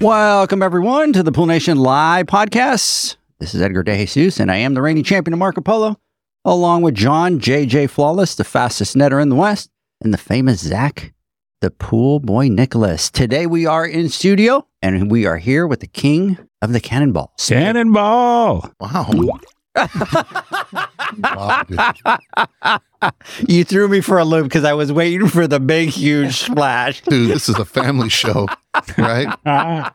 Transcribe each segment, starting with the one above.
Welcome, everyone, to the Pool Nation Live podcast. This is Edgar De Jesus, and I am the reigning champion of Marco Polo, along with John JJ Flawless, the fastest netter in the West, and the famous Zach, the pool boy Nicholas. Today we are in studio, and we are here with the king of the cannonball. Cannonball. Wow. Wow, dude. You threw me for a loop because I was waiting for the big, huge splash. Dude, this is a family show, right? Ah,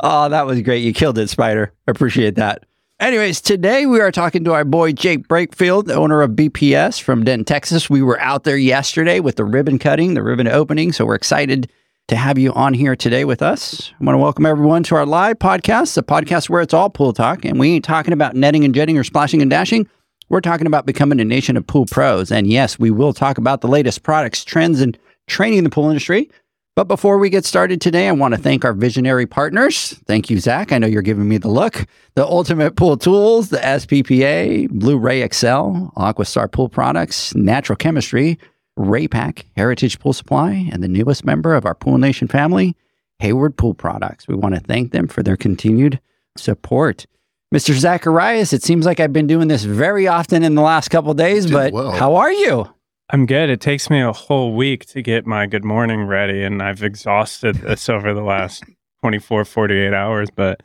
Oh, that was great. You killed it, Spider. Appreciate that. Anyways, today we are talking to our boy Jake Brakefield, the owner of BPS from Denton, Texas. We were out there yesterday with the ribbon cutting, the ribbon opening. So we're excited to have you on here today with us. I want to welcome everyone to our live podcast, the podcast where it's all pool talk. And we ain't talking about netting and jetting or splashing and dashing. We're talking about becoming a nation of pool pros. And yes, we will talk about the latest products, trends, and training in the pool industry. But before we get started today, I want to thank our visionary partners. Thank you, Zach. I know you're giving me the look. The Ultimate Pool Tools, the SPPA, Blueray XL, Aquastar Pool Products, Natural Chemistry, Raypak, Heritage Pool Supply, and the newest member of our Pool Nation family, Hayward Pool Products. We want to thank them for their continued support. Mr. Zacharias, it seems like I've been doing this very often in the last couple of days, but well. how are you? I'm good. It takes me a whole week to get my good morning ready, and I've exhausted this over the last 24, 48 hours, but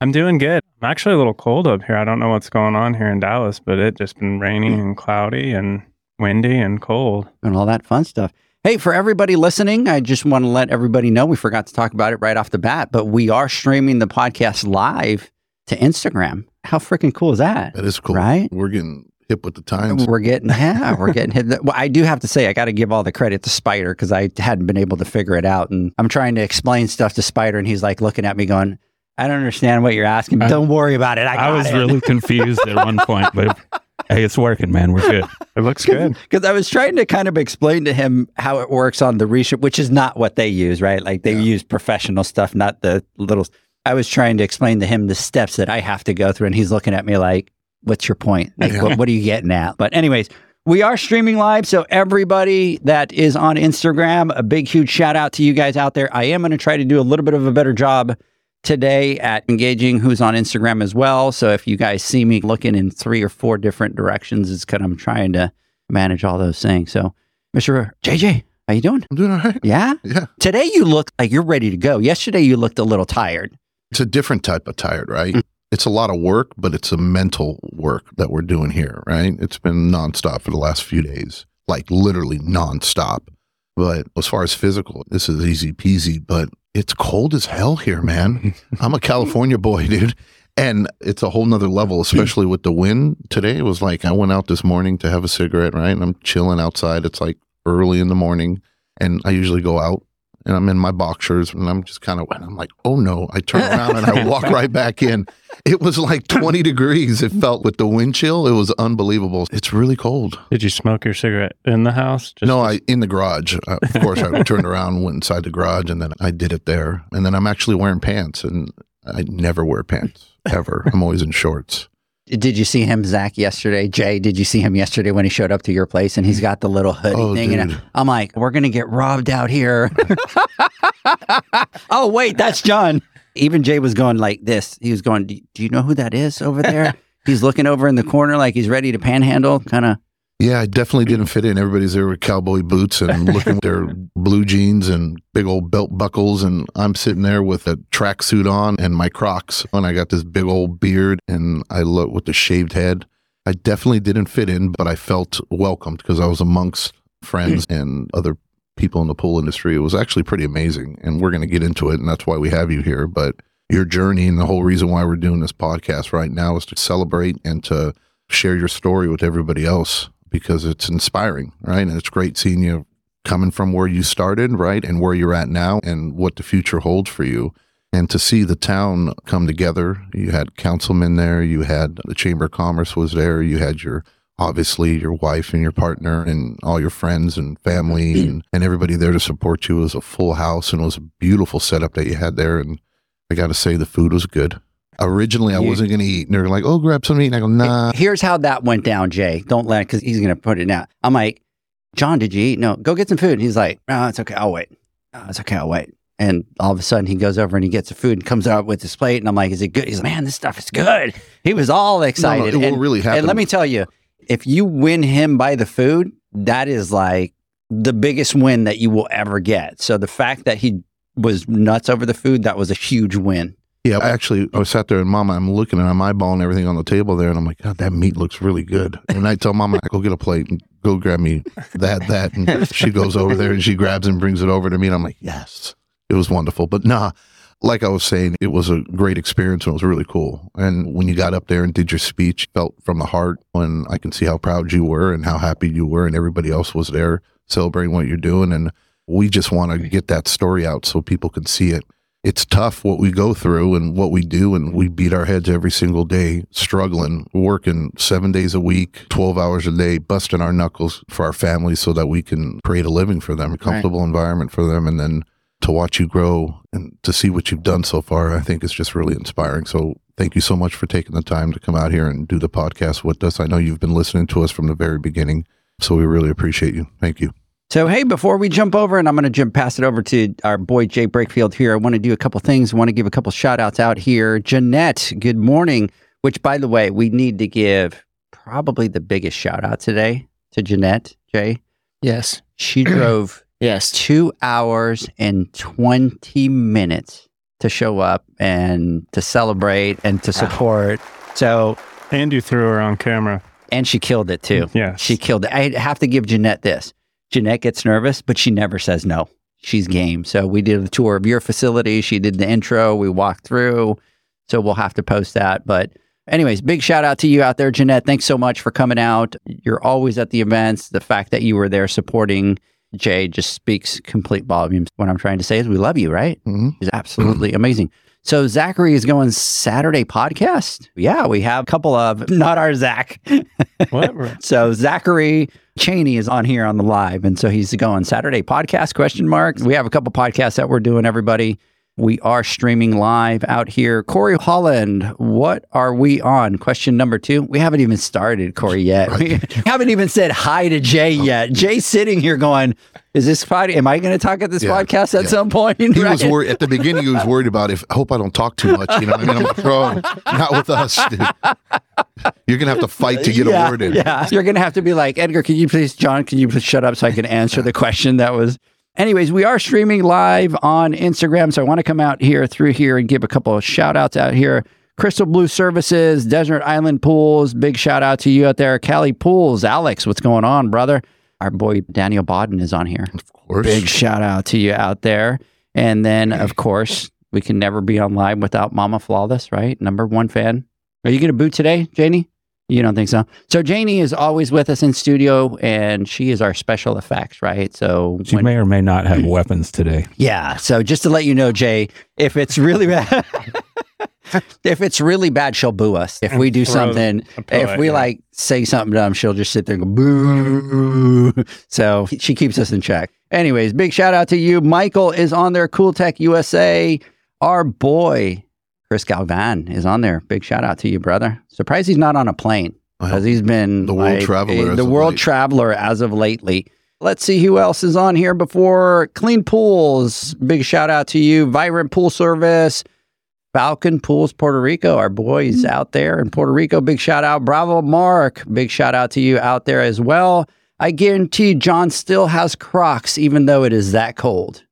I'm doing good. I'm actually a little cold up here. I don't know what's going on here in Dallas, but it just been raining hmm. and cloudy and windy and cold. and all that fun stuff. Hey, for everybody listening, I just want to let everybody know we forgot to talk about it right off the bat, but we are streaming the podcast live to Instagram. How freaking cool is that? That is cool. Right? We're getting hip with the times. We're getting, yeah, we're getting hit. Well, I do have to say, I got to give all the credit to Spider because I hadn't been able to figure it out. And I'm trying to explain stuff to Spider, and he's like looking at me going, I don't understand what you're asking. I- don't worry about it. I, I, was it. really confused at one point, but hey, it's working, man. We're good. It looks good. Because I was trying to kind of explain to him how it works on the reshoot, which is not what they use, right? Like they Yeah. use professional stuff, not the little. I was trying to explain to him the steps that I have to go through, and he's looking at me like, "What's your point? Like, Yeah. what, what are you getting at?" But anyways, we are streaming live, so everybody that is on Instagram, a big, huge shout out to you guys out there. I am going to try to do a little bit of a better job today at engaging who's on Instagram as well. So if you guys see me looking in three or four different directions, it's because I'm trying to manage all those things. So, Mr. JJ, how you doing? I'm doing all right. Yeah. Yeah. Today you look like you're ready to go. Yesterday you looked a little tired. It's a different type of tired, right? Mm. It's a lot of work, but it's a mental work that we're doing here, right? It's been nonstop for the last few days, like literally nonstop. But as far as physical, this is easy peasy, but it's cold as hell here, man. I'm a California boy, dude. And it's a whole nother level, especially with the wind today. It was like I went out this morning to have a cigarette, right? And I'm chilling outside. It's like early in the morning. And I usually go out and I'm in my boxers and I'm just kind of, and I'm like, oh no. I turn around and I walk right back in. It was like 20 degrees. It felt with the wind chill. It was unbelievable. It's really cold. Did you smoke your cigarette in the house? Just no, I in the garage. Uh, of course, I turned around, went inside the garage, and then I did it there. And then I'm actually wearing pants, and I never wear pants ever. I'm always in shorts. Did you see him, Zach, yesterday? Jay, did you see him yesterday when he showed up to your place and he's got the little hoodie Oh, thing? And dude. I'm like, we're going to get robbed out here. oh, wait, that's John. Even Jay was going like this. He was going, do you know who that is over there? he's looking over in the corner like he's ready to panhandle, kind of. Yeah, I definitely didn't fit in. Everybody's there with cowboy boots and looking with their blue jeans and big old belt buckles. And I'm sitting there with a tracksuit on and my Crocs. And I got this big old beard and I look with the shaved head. I definitely didn't fit in, but I felt welcomed because I was amongst friends hmm. and other people in the pool industry. It was actually pretty amazing. And we're going to get into it. And that's why we have you here. But your journey and the whole reason why we're doing this podcast right now is to celebrate and to share your story with everybody else because it's inspiring, right? And it's great seeing you coming from where you started, right? And where you're at now and what the future holds for you. And to see the town come together, you had councilmen there, you had the Chamber of Commerce was there, you had your obviously your wife and your partner and all your friends and family and, and everybody there to support you. It was a full house and it was a beautiful setup that you had there. And I got to say, the food was good. Originally, I You- wasn't going to eat. And they're like, oh, grab some to eat. And I go, nah. Here's how that went down, Jay. Don't let because he's gonna put it out. I'm like, John, did you eat? No, go get some food. And he's like, No, it's okay. I'll wait. No, it's okay. I'll wait. And all of a sudden, he goes over and he gets the food and comes out with his plate. And I'm like, Is it good? He's like, Man, this stuff is good. He was all No, no, excited. it will and, really happen. and let me tell you, if you win him by the food, that is like the biggest win that you will ever get. So the fact that he was nuts over the food, that was a huge win. Yeah, actually, I sat there and Mama, I'm looking and I'm eyeballing everything on the table there, and I'm like, God, that meat looks really good. And I tell Mama, I go get a plate and go grab me that, that, and she goes over there and she grabs and brings it over to me, and I'm like, yes, it was wonderful. But nah, like I was saying, it was a great experience and it was really cool. And when you got up there and did your speech, felt from the heart, and I can see how proud you were and how happy you were, and everybody else was there celebrating what you're doing, and we just want to get that story out so people can see it it's tough what we go through and what we do and we beat our heads every single day struggling working seven days a week 12 hours a day busting our knuckles for our families so that we can create a living for them a comfortable environment for them and then to watch you grow and to see what you've done so far i think is just really inspiring. So thank you so much for taking the time to come out here and do the podcast with us. I know you've been listening to us from the very beginning so we really appreciate you. Thank you So, hey, before we jump over, and I'm going to jump pass it over to our boy Jay Breakfield here, I want to do a couple things. I want to give a couple shout outs out here. Jeanette, good morning, which, by the way, we need to give probably the biggest shout out today to Jeanette, Jay. Yes. She drove Yes. two hours and 20 minutes to show up and to celebrate and to support. So, And you threw her on camera. and she killed it too. Yeah. She killed it. I have to give Jeanette this. Jeanette gets nervous, but she never says no. She's game. So we did a tour of your facility. She did the intro. We walked through. So we'll have to post that. But, anyways, big shout out to you out there, Jeanette. Thanks so much for coming out. You're always at the events. The fact that you were there supporting Jay just speaks complete volumes. What I'm trying to say is we love you, right? hmm is absolutely amazing. So Zachary is going Saturday podcast. Yeah, we have a couple of not our Zach. What? So Zachary Cheney is on here on the live, and so he's going Saturday podcast question mark. We have a couple podcasts that we're doing. Everybody, we are streaming live out here. Corey Holland, what are we on? Question number two. We haven't even started, Corey, yet. We haven't even said hi to Jay oh. yet. Jay's sitting here going, "Is this pod? Am I going to talk at this Yeah, podcast at yeah. some point?" He Right? was worried at the beginning. He was worried about if I hope I don't talk too much. You know, what I mean, I'm like, bro, not with us. Dude. You're gonna have to fight to get yeah, a word in. Yeah, you're gonna have to be like Edgar. Can you please, John? Can you please shut up so I can answer the question that was. Anyways, we are streaming live on Instagram, so I want to come out here through here and give a couple of shout outs out here. Crystal Blue Services, Desert Island Pools, big shout out to you out there. Cali Pools, Alex, what's going on, brother? Our boy Daniel Bodden is on here. Of course. Big shout out to you out there. And then, of course, we can never be on live without Mama Flawless, right? Number one fan. Are you going to boot today, Janie? You don't think so? So Janie is always with us in studio, and she is our special effects, right? So She when- may or may not have weapons today. yeah. So just to let you know, Jay, if it's really bad, if it's really bad, she'll boo us. If we do something, if we you. like say something dumb, she'll just sit there and go boo. So she keeps us in check. Anyways, big shout out to you. Michael is on there. Cool Tech USA. Our boy Chris Galvan is on there. Big shout out to you, brother. Surprised he's not on a plane because he's been The world like, traveler as the world late. traveler as of lately. Let's see who else is on here before Clean Pools. Big shout out to you, Vibrant Pool Service, Falcon Pools Puerto Rico. Our boys mm. out there in Puerto Rico. Big shout out, Bravo Mark. Big shout out to you out there as well. I guarantee John still has Crocs, even though it is that cold.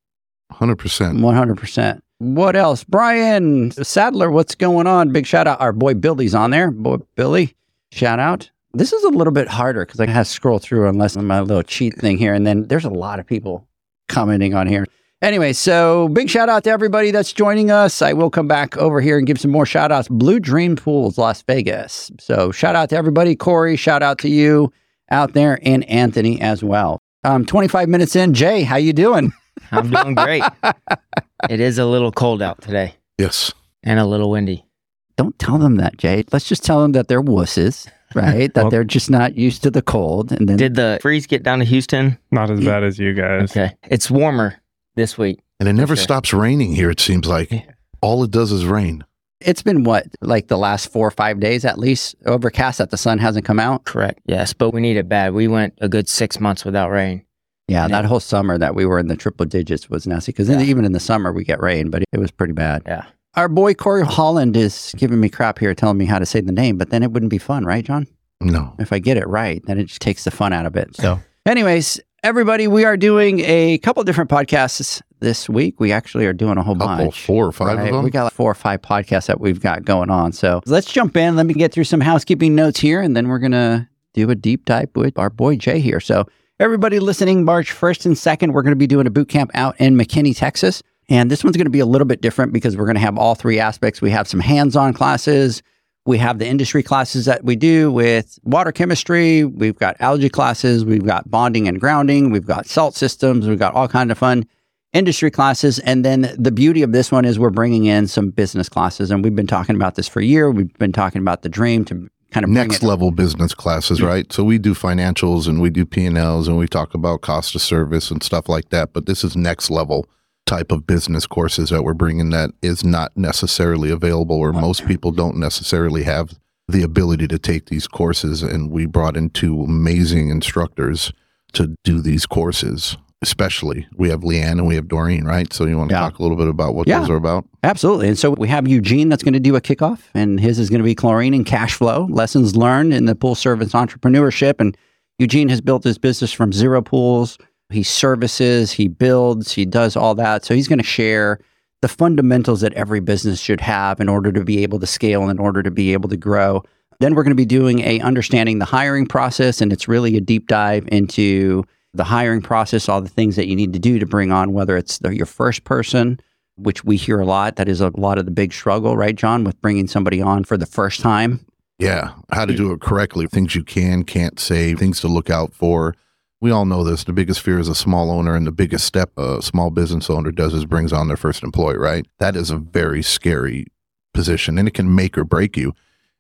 Hundred percent. 100%. What else? Brian Sadler, what's going on? Big shout out. Our boy Billy's on there. Boy Billy, shout out. This is a little bit harder because I have to scroll through unless my little cheat thing here. And then there's a lot of people. commenting on here. Anyway, so big shout out to everybody that's joining us. I will come back over here and give some more shout outs. Blue Dream Pools, Las Vegas. So shout out to everybody. Corey, shout out to you out there and Anthony as well. Um, 25 minutes in. Jay, how you doing? I'm doing great. it is a little cold out today Yes. and a little windy. Don't tell them that, Jay. Let's just tell them that they're wusses, right? that Well- they're just not used to the cold. And then Did the freeze get down to Houston? Not as bad as you guys. Okay. It's warmer this week. And it never sure. stops raining here, it seems like. Yeah. All it does is rain. it's been what, like the last four or five days at least overcast that the sun hasn't come out. Correct. Yes, but we need it bad. We went a good six months without rain. Yeah, Yeah. that whole summer that we were in the triple digits was nasty because even in the summer we get rain, but it was pretty bad. Yeah. Our boy Corey Holland is giving me crap here, telling me how to say the name, but then it wouldn't be fun, right, John? No. If I get it right, then it just takes the fun out of it. So, anyways, everybody, we are doing a couple different podcasts this week. We actually are doing a whole Couple, bunch. four or five Right, of them. We got like four or five podcasts that we've got going on. So let's jump in. Let me get through some housekeeping notes here, and then we're going to do a deep dive with our boy Jay here. So, everybody listening, March 1st and 2nd, we're going to be doing a boot camp out in McKinney, Texas. And this one's going to be a little bit different because we're going to have all three aspects. We have some hands on classes. We have the industry classes that we do with water chemistry. We've got algae classes. We've got bonding and grounding. We've got salt systems. We've got all kind of fun industry classes. And then the beauty of this one is we're bringing in some business classes. And we've been talking about this for a year. We've been talking about the dream to kind of Next level business classes, right? So we do financials and we do P and Ls and we talk about cost of service and stuff like that. But this is next level type of business courses that we're bringing that is not necessarily available, or most people don't necessarily have the ability to take these courses. And we brought in two amazing instructors to do these courses. Especially, we have Leanne and we have Doreen, right? So you want to Yeah. talk a little bit about what Yeah. those are about? Absolutely. And so we have Eugene that's going to do a kickoff, and his is going to be chlorine and cash flow lessons learned in the pool service entrepreneurship. And Eugene has built his business from zero pools. He services, he builds, he does all that. So he's going to share the fundamentals that every business should have in order to be able to scale, in order to be able to grow. Then we're going to be doing a understanding the hiring process, and it's really a deep dive into the hiring process, all the things that you need to do to bring on, whether it's the, your first person, which we hear a lot. That is a lot of the big struggle, right, John, with bringing somebody on for the first time. Yeah, how to do it correctly, things you can, can't say, things to look out for. We all know this. The biggest fear is a small owner, and the biggest step a small business owner does is brings on their first employee, right? That is a very scary position, and it can make or break you.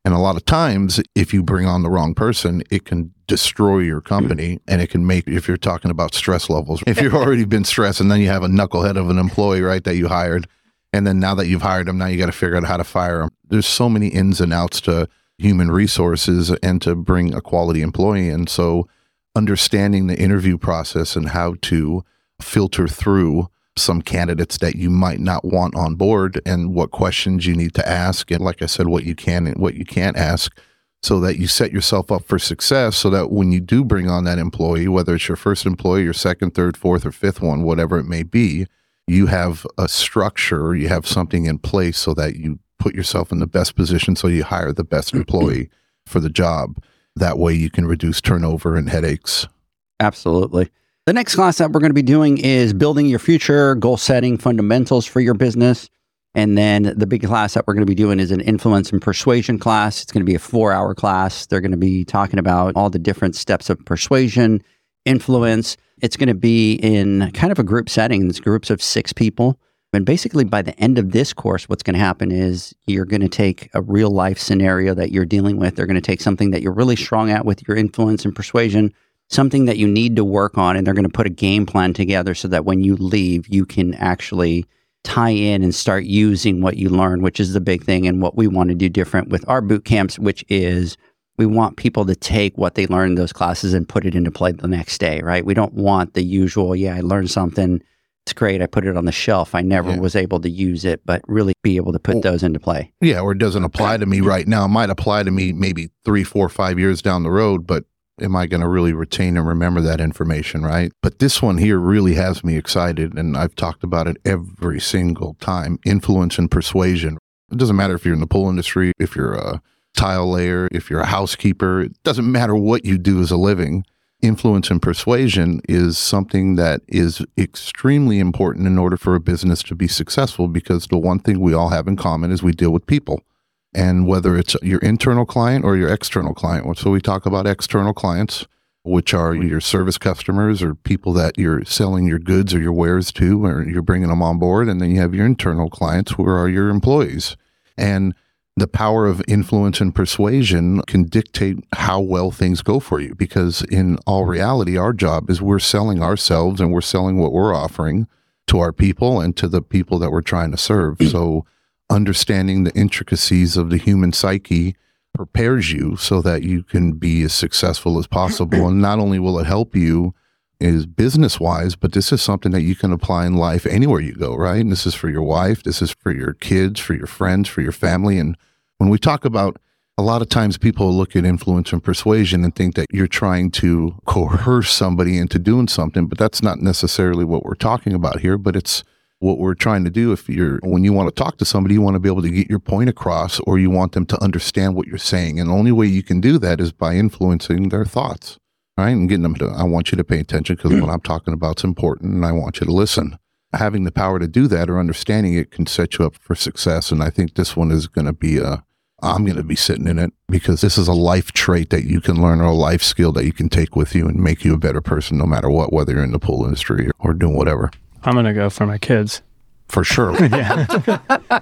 And a lot of times, if you bring on the wrong person, it can destroy your company mm-hmm. and it can make, if you're talking about stress levels, if you've already been stressed and then you have a knucklehead of an employee, right, that you hired, and then now that you've hired them, now you got to figure out how to fire them. There's so many ins and outs to human resources and to bring a quality employee in. So, understanding the interview process and how to filter through some candidates that you might not want on board and what questions you need to ask and like I said what you can and what you can't ask so that you set yourself up for success so that when you do bring on that employee whether it's your first employee your second third fourth or fifth one whatever it may be you have a structure you have something in place so that you put yourself in the best position so you hire the best employee for the job that way you can reduce turnover and headaches Absolutely. The next class that we're going to be doing is building your future, goal setting fundamentals for your business. And then the big class that we're going to be doing is an influence and persuasion class. It's going to be a four hour class. They're going to be talking about all the different steps of persuasion, influence. It's going to be in kind of a group setting. It's groups of six people. And basically, by the end of this course, what's going to happen is you're going to take a real life scenario that you're dealing with. They're going to take something that you're really strong at with your influence and persuasion, something that you need to work on, and they're going to put a game plan together so that when you leave, you can actually tie in and start using what you learn, which is the big thing and what we want to do different with our boot camps, which is we want people to take what they learned in those classes and put it into play the next day, right? We don't want the usual, yeah, I learned something. It's great. I put it on the shelf. I never Yeah. was able to use it, but really be able to put Well- those into play. Yeah, or it doesn't apply to me right now. It might apply to me maybe three, four, five years down the road, but am I going to really retain and remember that information, right? But this one here really has me excited, and I've talked about it every single time influence and persuasion. It doesn't matter if you're in the pool industry, if you're a tile layer, if you're a housekeeper, it doesn't matter what you do as a living. influence and persuasion is something that is extremely important in order for a business to be successful because the one thing we all have in common is we deal with people. And whether it's your internal client or your external client. So we talk about external clients, which are mm-hmm. your service customers or people that you're selling your goods or your wares to, or you're bringing them on board. And then you have your internal clients, who are your employees. And the power of influence and persuasion can dictate how well things go for you because in all reality our job is we're selling ourselves and we're selling what we're offering to our people and to the people that we're trying to serve so understanding the intricacies of the human psyche prepares you so that you can be as successful as possible and not only will it help you is business wise, but this is something that you can apply in life anywhere you go, right? And this is for your wife, this is for your kids, for your friends, for your family. And when we talk about a lot of times people look at influence and persuasion and think that you're trying to coerce somebody into doing something, but that's not necessarily what we're talking about here. But it's what we're trying to do. If you're, when you want to talk to somebody, you want to be able to get your point across or you want them to understand what you're saying. And the only way you can do that is by influencing their thoughts right? And getting them to, I want you to pay attention because what I'm talking about is important and I want you to listen. Having the power to do that or understanding it can set you up for success. And I think this one is going to be a, I'm going to be sitting in it because this is a life trait that you can learn or a life skill that you can take with you and make you a better person no matter what, whether you're in the pool industry or doing whatever. I'm going to go for my kids. For sure. yeah.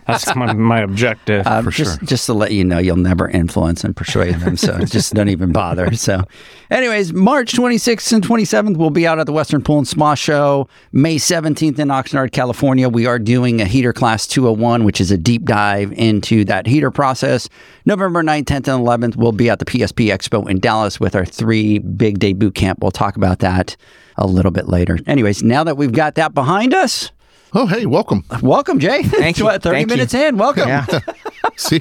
That's my, my objective. Um, For just, sure. just to let you know, you'll never influence and persuade them. So just don't even bother. So, anyways, March 26th and 27th, we'll be out at the Western Pool and Spa Show. May 17th in Oxnard, California, we are doing a heater class 201, which is a deep dive into that heater process. November 9th, 10th, and 11th, we'll be at the PSP Expo in Dallas with our three big day boot camp. We'll talk about that a little bit later. Anyways, now that we've got that behind us, Oh, hey, welcome. welcome, Jay. Thank you. 30 Thank you. minutes in, welcome. Yeah. See,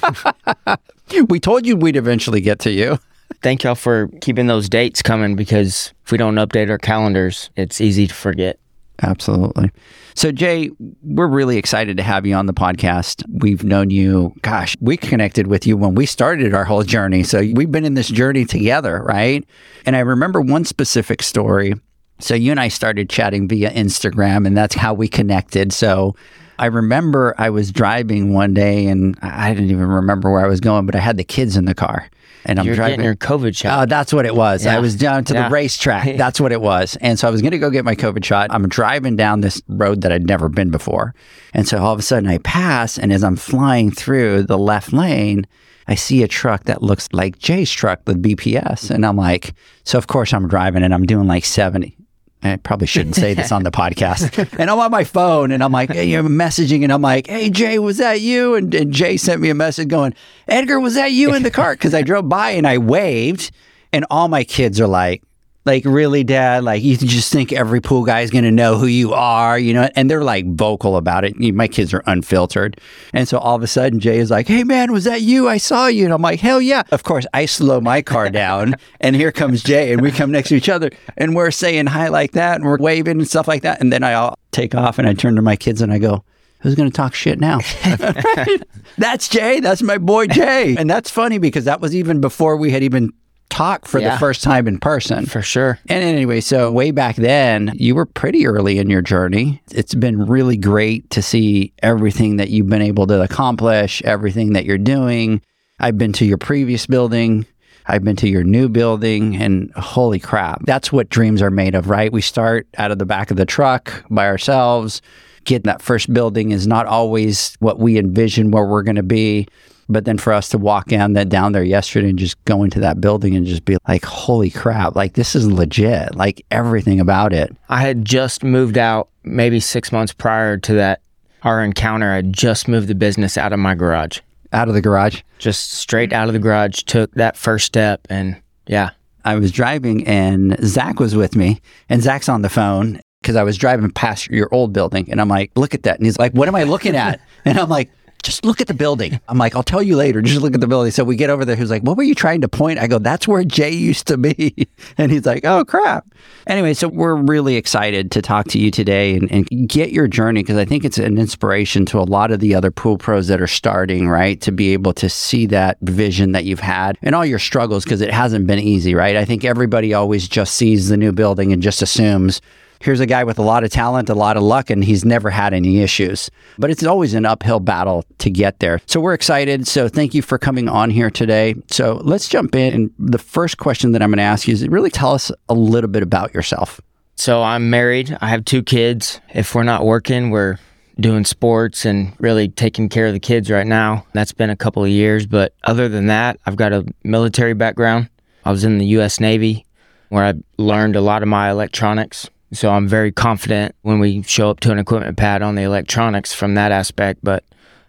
We told you we'd eventually get to you. Thank y'all for keeping those dates coming because if we don't update our calendars, it's easy to forget. Absolutely. So, Jay, we're really excited to have you on the podcast. We've known you, gosh, we connected with you when we started our whole journey. So, we've been in this journey together, right? And I remember one specific story. So, you and I started chatting via Instagram, and that's how we connected. So, I remember I was driving one day and I didn't even remember where I was going, but I had the kids in the car. And I'm You're driving. getting your COVID shot. Oh, that's what it was. I was down to Yeah. the racetrack. That's what it was. And so I was going to go get my COVID shot. I'm driving down this road that I'd never been before. And so all of a sudden I pass, and as I'm flying through the left lane, I see a truck that looks like Jay's truck with BPS. And I'm like, so of course I'm driving and I'm doing like 70. I probably shouldn't say this on the podcast. And I'm on my phone and I'm like, hey, you're messaging and I'm like, hey, Jay, was that you? And, and Jay sent me a message going, Edgar, was that you in the car? Because I drove by and I waved and all my kids are like, like really dad? Like you just think every pool guy is going to know who you are you know? And they're like vocal about it. My kids are unfiltered. And so all of a sudden jay is like hey man was that you? I saw you. And i'm like hell yeah. Of course i slow my car down and here comes jay and we come next to each other and we're saying hi like that and we're waving and stuff like that. And then i all take off and i turn to my kids and i go Who's going to talk shit now? that's Jay. That's my boy Jay. And that's funny because that was even before we had even talked for the first time in person. For sure. And anyway, so way back then, you were pretty early in your journey. It's been really great to see everything that you've been able to accomplish, everything that you're doing. I've been to your previous building. I've been to your new building and holy crap, that's what dreams are made of, right? We start out of the back of the truck by ourselves. Getting that first building is not always what we envision where we're going to be. But then for us to walk down that down there yesterday and just go into that building and just be like, holy crap, like this is legit, like everything about it. I had just moved out maybe six months prior to that, our encounter. I just moved the business out of my garage, Out of the garage. just straight out of the garage, took that first step. And yeah, I was driving and Zach was with me, and Zach's on the phone because I was driving past your old building, and I'm like, look at that, and he's like, what am I looking at? And I'm like, just look at the building. I'm like, I'll tell you later. Just look at the building. So we get over there. Who's like, what were you trying to point? I go, that's where Jay used to be. And he's like, oh, crap. Anyway, so we're really excited to talk to you today and, and get your journey because I think it's an inspiration to a lot of the other pool pros that are starting, right? To be able to see that vision that you've had and all your struggles because it hasn't been easy, right? I think everybody always just sees the new building and just assumes here's a guy with a lot of talent, a lot of luck, and he's never had any issues. But it's always an uphill battle to get there. So we're excited. So thank you for coming on here today. So let's jump in. And the first question that I'm going to ask you is really tell us a little bit about yourself. So I'm married. I have two kids. If we're not working, we're doing sports and really taking care of the kids right now. That's been a couple of years. But other than that, I've got a military background. I was in the U.S. Navy where I learned a lot of my electronics. So I'm very confident when we show up to an equipment pad on the electronics from that aspect. But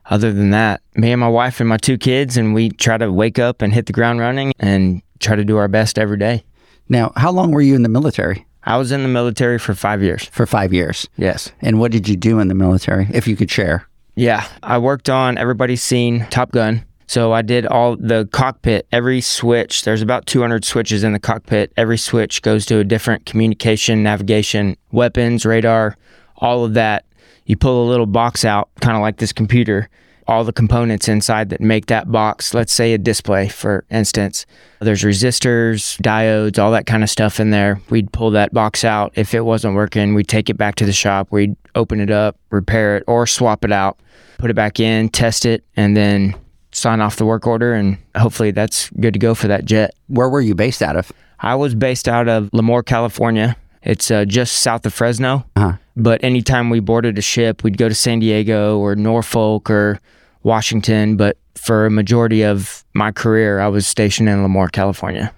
other than that, me and my wife and my two kids, and we try to wake up and hit the ground running and try to do our best every day. Now, how long were you in the military? I was in the military for five years. For five years. Yes. And what did you do in the military, if you could share? Yeah. I worked on everybody's seen Top Gun. So I did all the cockpit, every switch. There's about 200 switches in the cockpit. Every switch goes to a different communication, navigation, weapons, radar, all of that. You pull a little box out, kind of like this computer, all the components inside that make that box, let's say a display, for instance. There's resistors, diodes, all that kind of stuff in there. We'd pull that box out. If it wasn't working, we'd take it back to the shop. We'd open it up, repair it, or swap it out, put it back in, test it, and then sign off the work order, and hopefully that's good to go for that jet. Where were you based out of? I was based out of Lemoore, California. It's uh, just south of Fresno. Uh-huh. But anytime we boarded a ship, we'd go to San Diego or Norfolk or Washington. But for a majority of my career, I was stationed in Lemoore, California.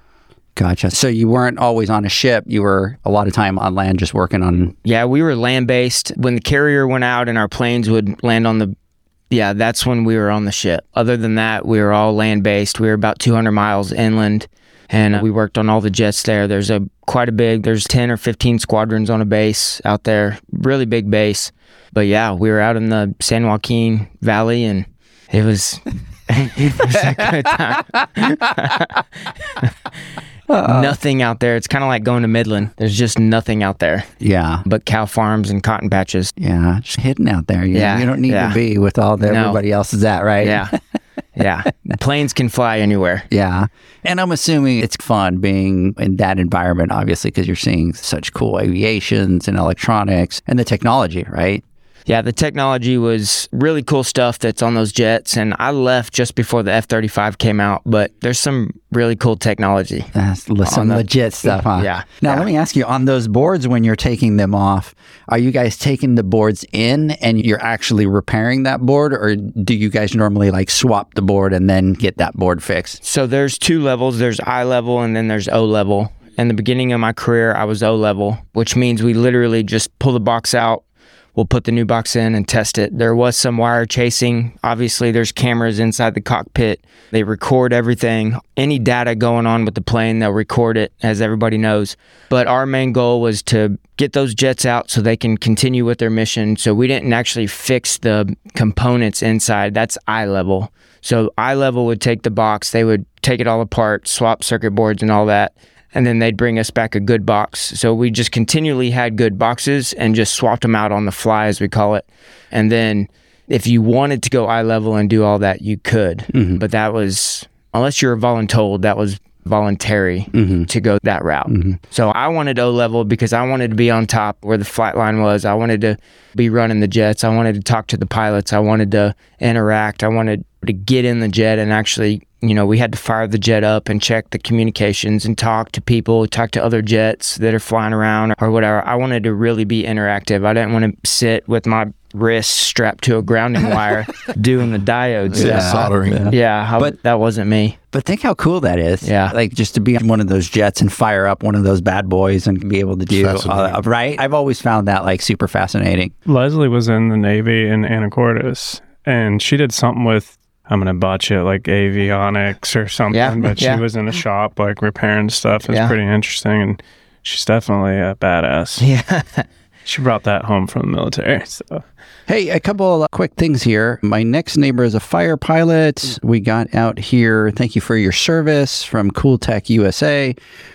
Gotcha. So you weren't always on a ship. You were a lot of time on land just working on. Yeah, we were land based. When the carrier went out and our planes would land on the yeah, that's when we were on the ship. Other than that, we were all land based. We were about 200 miles inland, and uh, we worked on all the jets there. There's a quite a big. There's 10 or 15 squadrons on a base out there. Really big base. But yeah, we were out in the San Joaquin Valley, and it was. it was a good time. nothing out there. It's kind of like going to Midland. There's just nothing out there Yeah. but cow farms and cotton patches. Yeah. Just hidden out there. You, Yeah, you don't need yeah. to be with all that No. everybody else is at, right? Yeah. Yeah. Planes can fly anywhere. Yeah. And I'm assuming it's fun being in that environment, obviously, because you're seeing such cool aviations and electronics and the technology, right? Yeah, the technology was really cool stuff that's on those jets. And I left just before the F 35 came out, but there's some really cool technology. That's some the- legit stuff, huh? Yeah, Now, yeah. let me ask you on those boards, when you're taking them off, are you guys taking the boards in and you're actually repairing that board, or do you guys normally like swap the board and then get that board fixed? So there's two levels there's I level and then there's O level. In the beginning of my career, I was O level, which means we literally just pull the box out. We'll put the new box in and test it. There was some wire chasing. Obviously, there's cameras inside the cockpit. They record everything. Any data going on with the plane, they'll record it, as everybody knows. But our main goal was to get those jets out so they can continue with their mission. So we didn't actually fix the components inside. That's I level. So I level would take the box, they would take it all apart, swap circuit boards and all that, and then they'd bring us back a good box. So we just continually had good boxes and just swapped them out on the fly, as we call it. And then if you wanted to go I level and do all that, you could. Mm-hmm. But that was, unless you were voluntold, that was voluntary mm-hmm. to go that route. Mm-hmm. So I wanted O level because I wanted to be on top where the flight line was. I wanted to be running the jets. I wanted to talk to the pilots. I wanted to interact. I wanted to get in the jet and actually, you know, we had to fire the jet up and check the communications and talk to people, talk to other jets that are flying around or whatever. I wanted to really be interactive. I didn't want to sit with my wrist strapped to a grounding wire doing the diodes. Yeah, Yeah, soldering. yeah I- But- that wasn't me. But think how cool that is. Yeah. Like just to be on one of those jets and fire up one of those bad boys and be able to do, Fascinating. uh, right? I've always found that like super fascinating. Leslie was in the Navy in Anacortes, and she did something with I'm gonna botch it like avionics or something. Yeah, but yeah. she was in a shop like repairing stuff. It's Yeah. pretty interesting, and she's definitely a badass. Yeah. She brought that home from the military. So Hey, a couple of quick things here. My next neighbor is a fire pilot. We got out here. Thank you for your service from Cool Tech USA.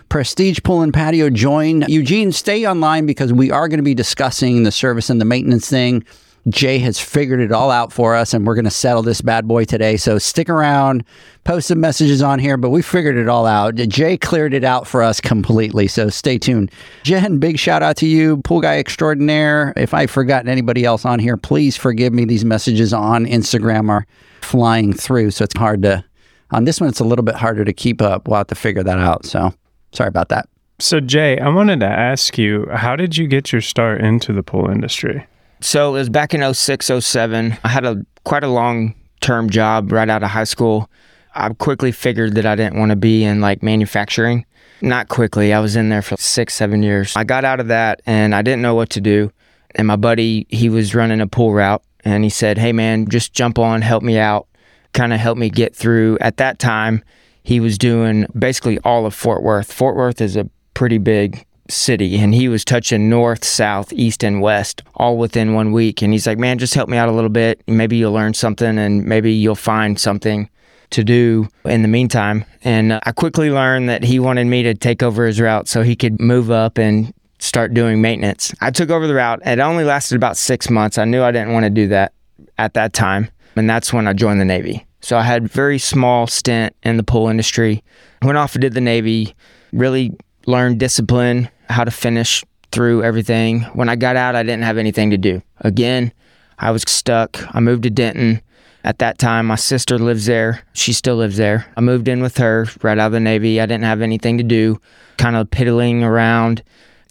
Prestige Pool and Patio join. Eugene, stay online because we are going to be discussing the service and the maintenance thing. Jay has figured it all out for us, and we're going to settle this bad boy today. So stick around, post some messages on here, but we figured it all out. Jay cleared it out for us completely. So stay tuned. Jen, big shout out to you, pool guy extraordinaire. If I've forgotten anybody else on here, please forgive me. These messages on Instagram are flying through, so it's hard to. On this one, it's a little bit harder to keep up. We'll have to figure that out. So sorry about that. So Jay, I wanted to ask you, how did you get your start into the pool industry? So it was back in 06, 07. I had a quite a long term job right out of high school. I quickly figured that I didn't want to be in like manufacturing. Not quickly. I was in there for six, seven years. I got out of that and I didn't know what to do. And my buddy, he was running a pool route and he said, Hey man, just jump on, help me out, kind of help me get through. At that time, he was doing basically all of Fort Worth. Fort Worth is a pretty big city and he was touching north, south, east, and west all within one week. And he's like, Man, just help me out a little bit. Maybe you'll learn something and maybe you'll find something to do in the meantime. And uh, I quickly learned that he wanted me to take over his route so he could move up and start doing maintenance. I took over the route. It only lasted about six months. I knew I didn't want to do that at that time. And that's when I joined the Navy. So I had very small stint in the pool industry. Went off and did the Navy, really learned discipline, how to finish through everything. When I got out, I didn't have anything to do. Again, I was stuck. I moved to Denton. At that time, my sister lives there. She still lives there. I moved in with her right out of the Navy. I didn't have anything to do, kind of piddling around.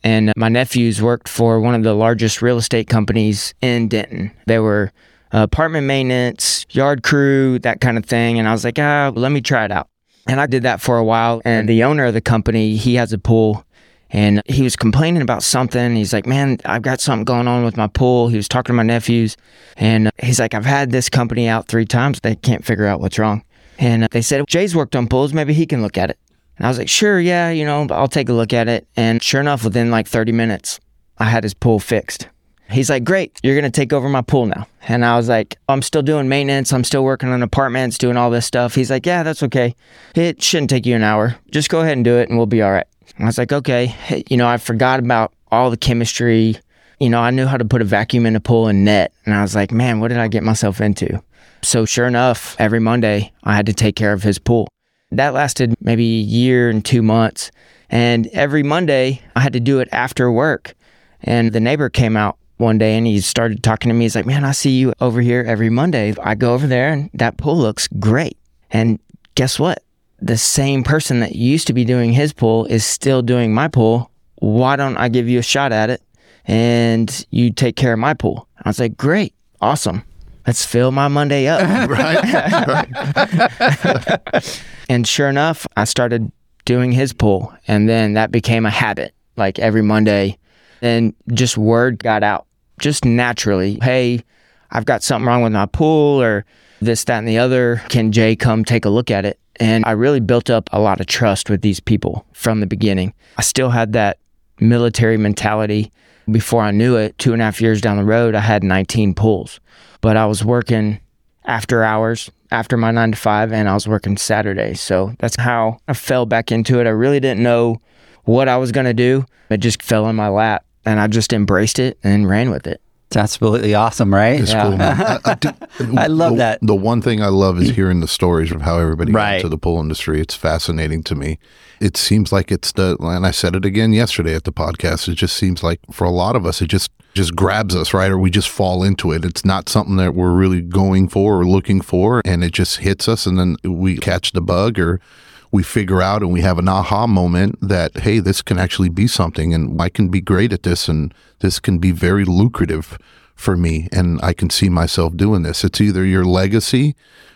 And my nephews worked for one of the largest real estate companies in Denton. They were apartment maintenance, yard crew, that kind of thing. And I was like, ah, let me try it out. And I did that for a while. And the owner of the company, he has a pool and he was complaining about something. He's like, Man, I've got something going on with my pool. He was talking to my nephews, and uh, he's like, I've had this company out three times. They can't figure out what's wrong. And uh, they said, Jay's worked on pools. Maybe he can look at it. And I was like, Sure, yeah, you know, I'll take a look at it. And sure enough, within like 30 minutes, I had his pool fixed. He's like, Great, you're to take over my pool now. And I was like, I'm still doing maintenance. I'm still working on apartments, doing all this stuff. He's like, Yeah, that's okay. It shouldn't take you an hour. Just go ahead and do it, and we'll be all right. I was like, okay, you know, I forgot about all the chemistry. You know, I knew how to put a vacuum in a pool and net. And I was like, man, what did I get myself into? So, sure enough, every Monday, I had to take care of his pool. That lasted maybe a year and two months. And every Monday, I had to do it after work. And the neighbor came out one day and he started talking to me. He's like, man, I see you over here every Monday. I go over there and that pool looks great. And guess what? The same person that used to be doing his pool is still doing my pool. Why don't I give you a shot at it and you take care of my pool? I was like, great, awesome. Let's fill my Monday up. right. right. and sure enough, I started doing his pool. And then that became a habit, like every Monday. And just word got out just naturally. Hey, I've got something wrong with my pool or this, that, and the other. Can Jay come take a look at it? And I really built up a lot of trust with these people from the beginning. I still had that military mentality. Before I knew it, two and a half years down the road, I had 19 pools. But I was working after hours, after my nine to five, and I was working Saturdays. So that's how I fell back into it. I really didn't know what I was going to do. It just fell in my lap, and I just embraced it and ran with it. It's absolutely awesome, right? It's cool, man. I, I, do, I love the, that. The one thing I love is hearing the stories of how everybody got Right. into the pool industry. It's fascinating to me. It seems like it's the, and I said it again yesterday at the podcast. It just seems like for a lot of us, it just just grabs us, right? Or we just fall into it. It's not something that we're really going for or looking for, and it just hits us, and then we catch the bug or we figure out and we have an aha moment that hey this can actually be something and i can be great at this and this can be very lucrative for me and i can see myself doing this. It's either your legacy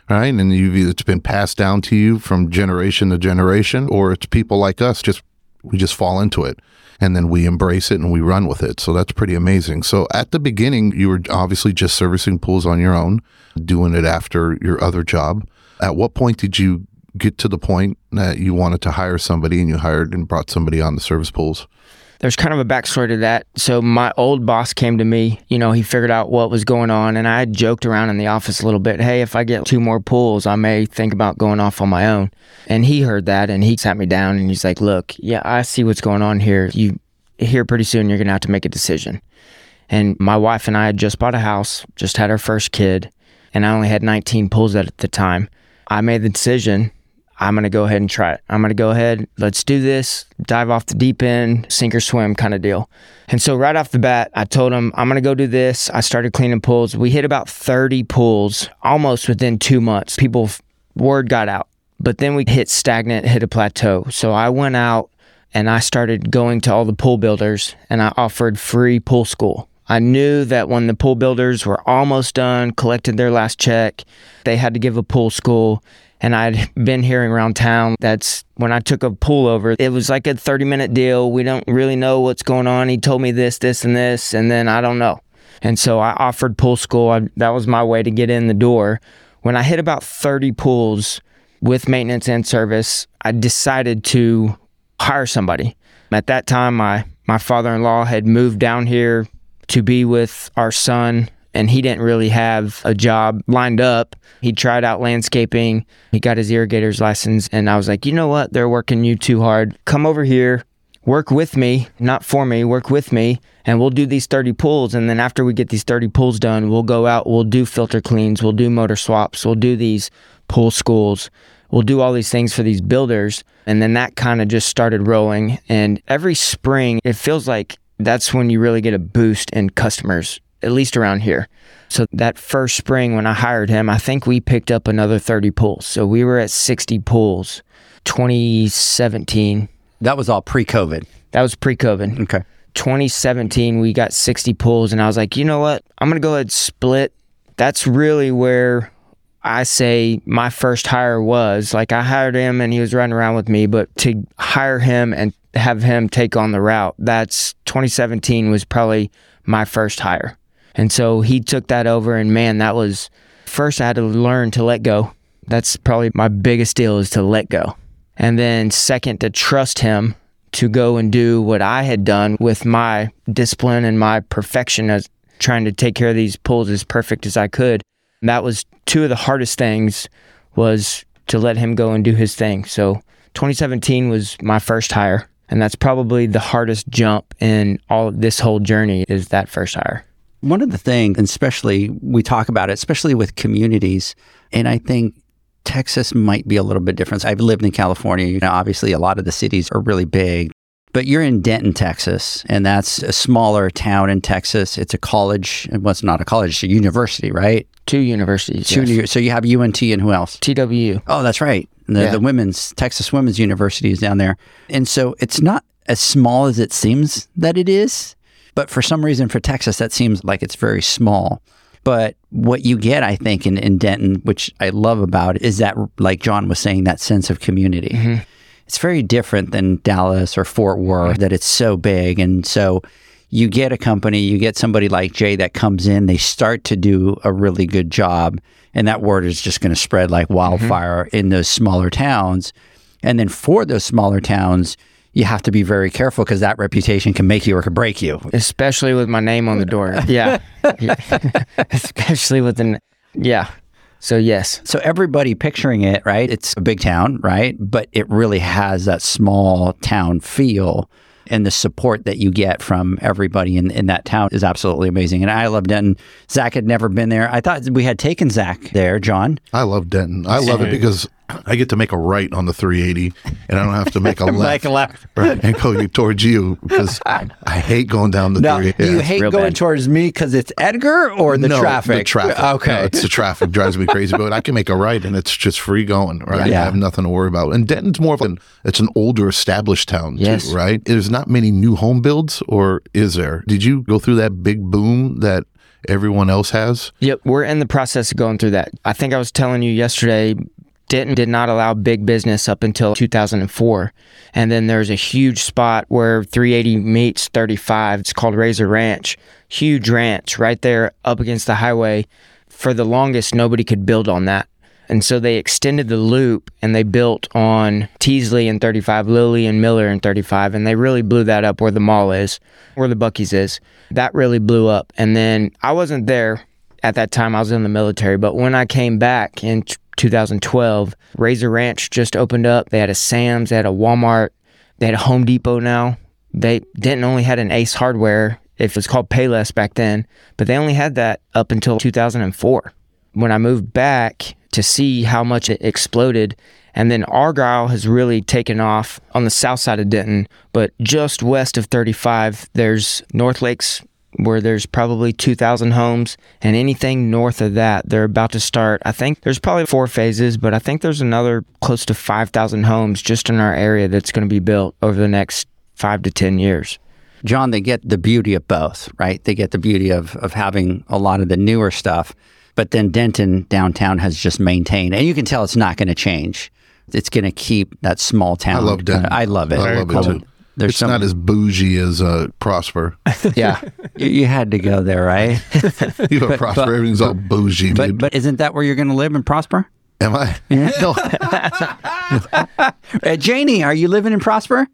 right and you've it's been passed down to you from generation to generation or it's people like us just we just fall into it and then we embrace it and we run with it. So that's pretty amazing. So at the beginning you were obviously just servicing pools on your own doing it after your other job. At what point did you get to the point that you wanted to hire somebody and you hired and brought somebody on the service pools? there's kind of a backstory to that. So my old boss came to me, you know, he figured out what was going on and I had joked around in the office a little bit. Hey, if I get two more pools, I may think about going off on my own. And he heard that and he sat me down and he's like, look, yeah, I see what's going on here. You here pretty soon, you're going to have to make a decision. And my wife and I had just bought a house, just had our first kid, and I only had 19 pulls at the time. I made the decision I'm going to go ahead and try it. I'm going to go ahead, let's do this, dive off the deep end, sink or swim kind of deal. And so, right off the bat, I told him, I'm going to go do this. I started cleaning pools. We hit about 30 pools almost within two months. People, word got out. But then we hit stagnant, hit a plateau. So, I went out and I started going to all the pool builders and I offered free pool school. I knew that when the pool builders were almost done, collected their last check, they had to give a pool school and I'd been hearing around town that's when I took a pool over, it was like a 30 minute deal. We don't really know what's going on. He told me this, this, and this, and then I don't know. And so I offered pool school. I, that was my way to get in the door. When I hit about 30 pools with maintenance and service, I decided to hire somebody. At that time, my, my father in law had moved down here to be with our son and he didn't really have a job lined up. He tried out landscaping, he got his irrigator's license, and I was like, you know what? They're working you too hard. Come over here, work with me, not for me, work with me, and we'll do these 30 pulls. And then after we get these 30 pulls done, we'll go out, we'll do filter cleans, we'll do motor swaps, we'll do these pool schools. We'll do all these things for these builders. And then that kind of just started rolling. And every spring, it feels like that's when you really get a boost in customers at least around here. So that first spring when I hired him, I think we picked up another 30 pools. So we were at 60 pools 2017. That was all pre COVID. That was pre COVID. Okay. 2017, we got 60 pools, and I was like, you know what? I'm going to go ahead and split. That's really where I say my first hire was. Like, I hired him and he was running around with me, but to hire him and have him take on the route, that's 2017 was probably my first hire. And so he took that over, and man, that was first I had to learn to let go. That's probably my biggest deal is to let go. And then second, to trust him to go and do what I had done with my discipline and my perfection as trying to take care of these pulls as perfect as I could. And that was two of the hardest things was to let him go and do his thing. So 2017 was my first hire. And that's probably the hardest jump in all this whole journey is that first hire. One of the things, especially we talk about it, especially with communities, and I think Texas might be a little bit different. I've lived in California. You know, obviously, a lot of the cities are really big, but you're in Denton, Texas, and that's a smaller town in Texas. It's a college. Well, it's not a college; it's a university, right? Two universities. Two. yes. So you have UNT and who else? TWU. Oh, that's right. The, Yeah. the women's Texas Women's University is down there, and so it's not as small as it seems that it is. But for some reason, for Texas, that seems like it's very small. But what you get, I think, in, in Denton, which I love about it, is that, like John was saying, that sense of community. Mhm. It's very different than Dallas or Fort Worth, that it's so big. And so you get a company, you get somebody like Jay that comes in, they start to do a really good job, and that word is just going to spread like wildfire in those smaller towns. And then for those smaller towns, you have to be very careful because that reputation can make you or can break you. Especially with my name on the door. Yeah. Yeah. Especially with the, n- yeah. So, yes. So everybody picturing it, right? It's a big town, right? But it really has that small town feel. And the support that you get from everybody in, in that town is absolutely amazing. And I love Denton. Zach had never been there. I thought we had taken Zach there, John. I love Denton. I love it because I get to make a right on the 380 and I don't have to make a left, left. right, and go towards you because I hate going down the Now, 380. do you hate real going bad. towards me because it's Edgar or the no, traffic? The traffic. Okay. No, it's the traffic drives me crazy, but I can make a right and it's just free going, right? Yeah. I have nothing to worry about. And Denton's more of an it's an older established town Yes. too, right? There's not many new home builds or is there? Did you go through that big boom that everyone else has? Yep. We're in the process of going through that. I think I was telling you yesterday, Denton did not allow big business up until 2004. And then there's a huge spot where 380 meets 35. It's called Rayzor Ranch. Huge ranch right there up against the highway. For the longest, nobody could build on that. And so they extended the loop and they built on Teasley and 35, Lilly and Miller and 35. And they really blew that up where the mall is, where the Buc-ee's is. That really blew up. And then I wasn't there at that time, I was in the military. But when I came back in 2012, Rayzor Ranch just opened up. They had a Sam's, they had a Walmart, they had a Home Depot now. They didn't only had an Ace Hardware, it was called Payless back then, but they only had that up until 2004. When I moved back to see how much it exploded, and then Argyle has really taken off on the south side of Denton, but just west of 35, there's North Lakes where there's probably 2,000 homes, and anything north of that, they're about to start. I think there's probably four phases, but I think there's another close to 5,000 homes just in our area that's going to be built over the next five to 10 years. John, they get the beauty of both, right? They get the beauty of, of having a lot of the newer stuff, but then Denton downtown has just maintained, and you can tell it's not going to change. It's going to keep that small town. I love Denton. I love it. I love it too. There's it's some, not as bougie as uh, Prosper. Yeah. you, you had to go there, right? You have Prosper, everything's all bougie, but dude. but isn't that where you're going to live and prosper? Am I? No. uh, Janie, are you living in Prosper?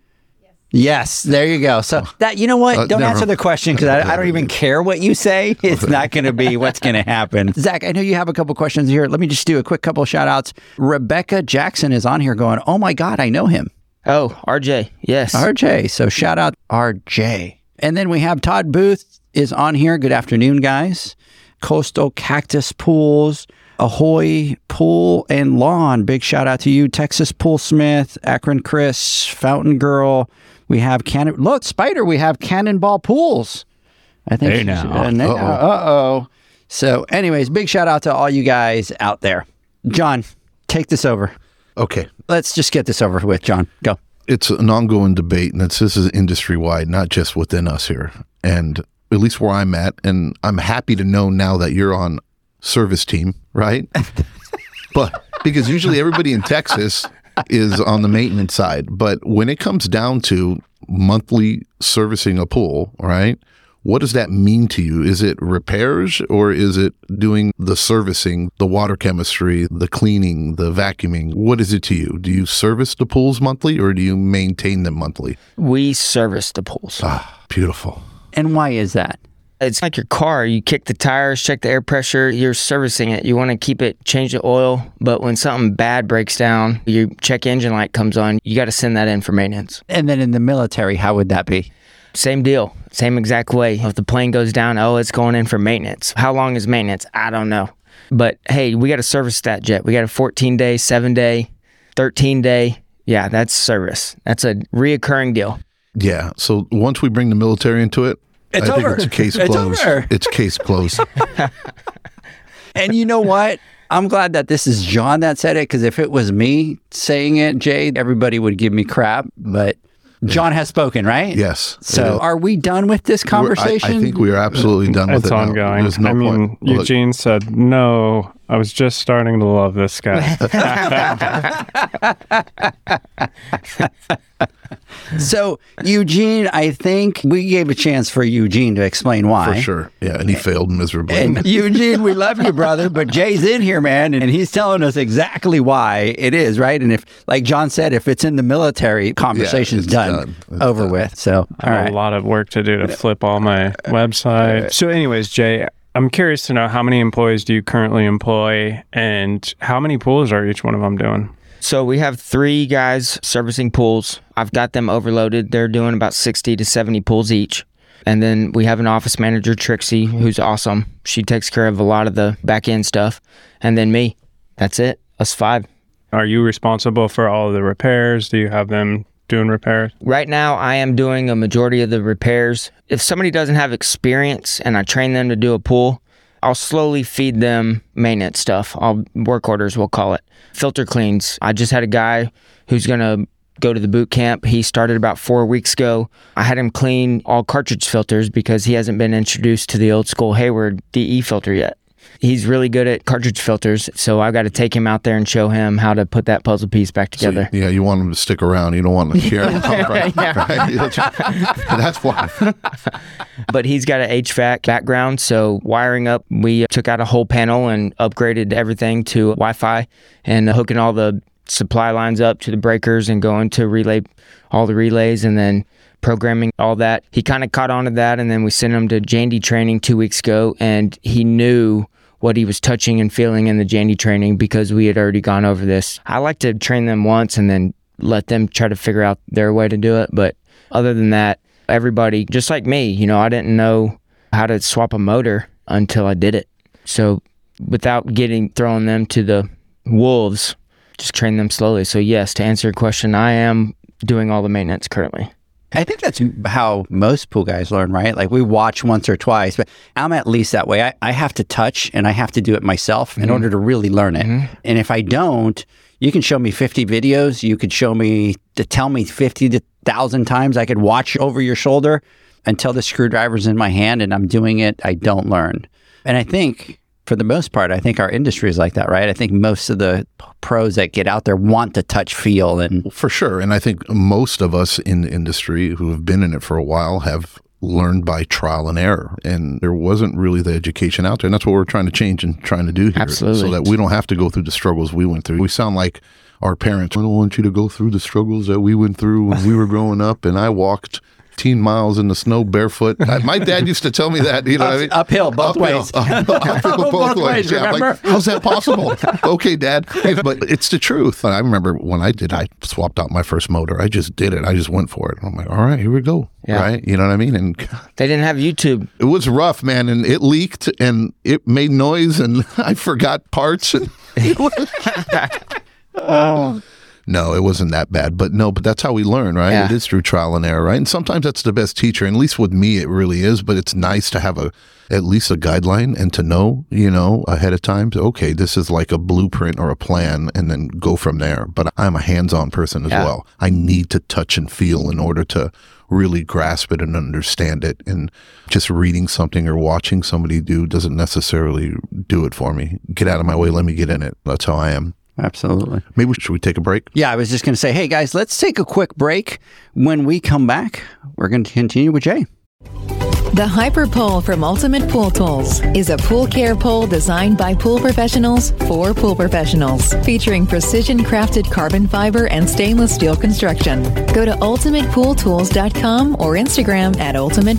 Yes, there you go. So that you know what? Uh, don't never- answer the question because I, I don't even care what you say. It's not going to be what's going to happen. Zach, I know you have a couple questions here. Let me just do a quick couple shout outs. Rebecca Jackson is on here going, "Oh my God, I know him." Oh, RJ. Yes. RJ. So shout out RJ. And then we have Todd Booth is on here. Good afternoon, guys. Coastal Cactus Pools, Ahoy Pool and Lawn. Big shout out to you. Texas Pool Smith, Akron Chris, Fountain Girl. We have Cannon. Look, Spider, we have Cannonball Pools. I think. Hey, now. Uh oh. So, anyways, big shout out to all you guys out there. John, take this over. Okay. Let's just get this over with, John. Go. It's an ongoing debate, and it's, this is industry wide, not just within us here. And at least where I'm at, and I'm happy to know now that you're on service team, right? but because usually everybody in Texas is on the maintenance side, but when it comes down to monthly servicing a pool, right? What does that mean to you? Is it repairs or is it doing the servicing, the water chemistry, the cleaning, the vacuuming? What is it to you? Do you service the pools monthly or do you maintain them monthly? We service the pools. Ah, beautiful. And why is that? It's like your car. You kick the tires, check the air pressure, you're servicing it. You want to keep it, change the oil. But when something bad breaks down, your check engine light comes on, you got to send that in for maintenance. And then in the military, how would that be? Same deal, same exact way. If the plane goes down, oh, it's going in for maintenance. How long is maintenance? I don't know. But hey, we got to service that jet. We got a 14 day, seven day, 13 day. Yeah, that's service. That's a reoccurring deal. Yeah. So once we bring the military into it, It's I think over. it's a case It's closed. over. It's case closed. And you know what? I'm glad that this is John that said it because if it was me saying it, Jay, everybody would give me crap. But John has spoken, right? yes. So It is. are we done with this We're- I- conversation? I, think we are absolutely done with It's it. now. ongoing. There's no I mean, point. Look, Eugene said, no, I was just starting to love this guy. so. Eugene, I think we gave a chance for Eugene to explain why. for sure. Yeah, and he failed miserably. And Eugene, we love you, brother, but Jay's in here, man, and he's telling us exactly why it is, right? And if, like John said, if it's in the military, conversation's it's done, done. Over done. with. So, I have right. a lot of work to do to flip all my website. So, anyways, Jay, I'm curious to know how many employees do you currently employ and how many pools are each one of them doing? So we have three guys servicing pools. I've got them overloaded. They're doing about 60 to 70 pools each. And then we have an office manager, Trixie, who's awesome. She takes care of a lot of the back end stuff. And then me. That's it. Us five. Are you responsible for all of the repairs? Do you have them doing repairs? Right now, I am doing a majority of the repairs. If somebody doesn't have experience and I train them to do a pool, I'll slowly feed them maintenance stuff. I'll work orders, we'll call it. Filter cleans. I just had a guy who's going to go to the boot camp. He started about four weeks ago. I had him clean all cartridge filters because he hasn't been introduced to the old school Hayward DE filter yet. He's really good at cartridge filters, so I've got to take him out there and show him how to put that puzzle piece back So, together. yeah, you want him to stick around. You don't want him to share. right? right? That's why. but he's got an HVAC background, so wiring up, we uh, took out a whole panel and upgraded everything to Wi-Fi and hooking all the supply lines up to the breakers and going to relay all the relays and then programming all that. He kind of caught on to that, and then we sent him to Jandy training two weeks ago, and he knew what he was touching and feeling in the Jandy training because we had already gone over this. I like to train them once and then let them try to figure out their way to do it, but other than that, everybody, just like me, you know, I didn't know how to swap a motor until I did it. So without getting throwing them to the wolves, just train them slowly. So yes, to answer your question, I am doing all the maintenance currently. I think that's how most pool guys learn, right? Like we watch once or twice, but I'm at least that way. I, I have to touch and I have to do it myself in mm-hmm. order to really learn it. Mm-hmm. And if I don't, you can show me 50 videos. You could show me to tell me 50 to 1,000 times. I could watch over your shoulder until the screwdriver's in my hand and I'm doing it. I don't learn. And I think for the most part, I think our industry is like that, right? I think most of the pros that get out there want to touch, feel, and For sure. And I think most of us in the industry who have been in it for a while have learned by trial and error. And there wasn't really the education out there. And that's what we're trying to change and trying to do here. Absolutely. So that we don't have to go through the struggles we went through. We sound like our parents. I don't want you to go through the struggles that we went through when we were growing up. And I walked 15 miles in the snow barefoot. My dad used to tell me that. You know what I mean? uphill both ways. Uphill both, Both ways. ways, Yeah, like, how's that possible? okay, Dad. But it's the truth. And I remember when I did, I swapped out my first motor. I just did it. I just went for it. I'm like, all right, here we go. Yeah. Right? You know what I mean? And They didn't have YouTube. it was rough, man. And it leaked and it made noise and I forgot parts. And oh. No, it wasn't that bad. But no, but that's how we learn, right? Yeah. It is through trial and error, right? And sometimes that's the best teacher. And at least with me, it really is. But it's nice to have a at least a guideline and to know, you know, ahead of time. Okay, this is like a blueprint or a plan, and then go from there. But I'm a hands-on person as Yeah. well. I need to touch and feel in order to really grasp it and understand it. And just reading something or watching somebody do doesn't necessarily do it for me. Get out of my way. Let me get in it. That's how I am. Absolutely. Maybe should we take a break? Yeah, I was just going to say, hey guys, let's take a quick break. When we come back, we're going to continue with Jay. The Hyper Pole from Ultimate Pool Tools is a pool care pole designed by pool professionals for pool professionals, featuring precision crafted carbon fiber and stainless steel construction. Go to ultimatepooltools.com or Instagram at Ultimate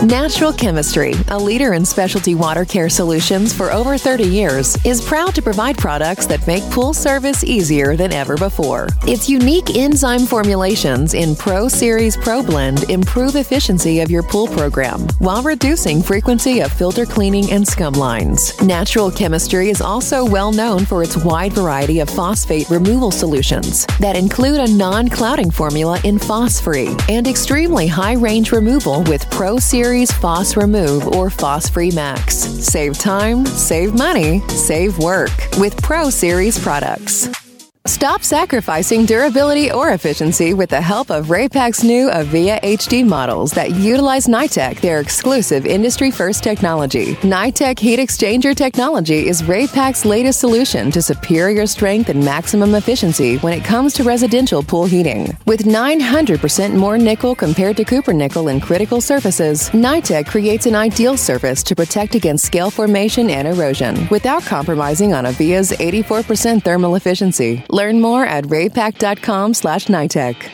Natural Chemistry, a leader in specialty water care solutions for over 30 years, is proud to provide products that make pool service easier than ever before. Its unique enzyme formulations in Pro Series Pro Blend improve efficiency of your pool program while reducing frequency of filter cleaning and scum lines. Natural Chemistry is also well known for its wide variety of phosphate removal solutions that include a non clouding formula in Phos Free and extremely high range removal with Pro Series Phos Remove or Phos Free Max. Save time, save money, save work with Pro Series products. Stop sacrificing durability or efficiency with the help of Raypak's new Avia HD models that utilize NITEC, their exclusive industry first technology. NITEC heat exchanger technology is Raypak's latest solution to superior strength and maximum efficiency when it comes to residential pool heating. With 900% more nickel compared to copper nickel in critical surfaces, NITEC creates an ideal surface to protect against scale formation and erosion without compromising on Avia's 84% thermal efficiency. Learn more at raypak.com slash NITEC.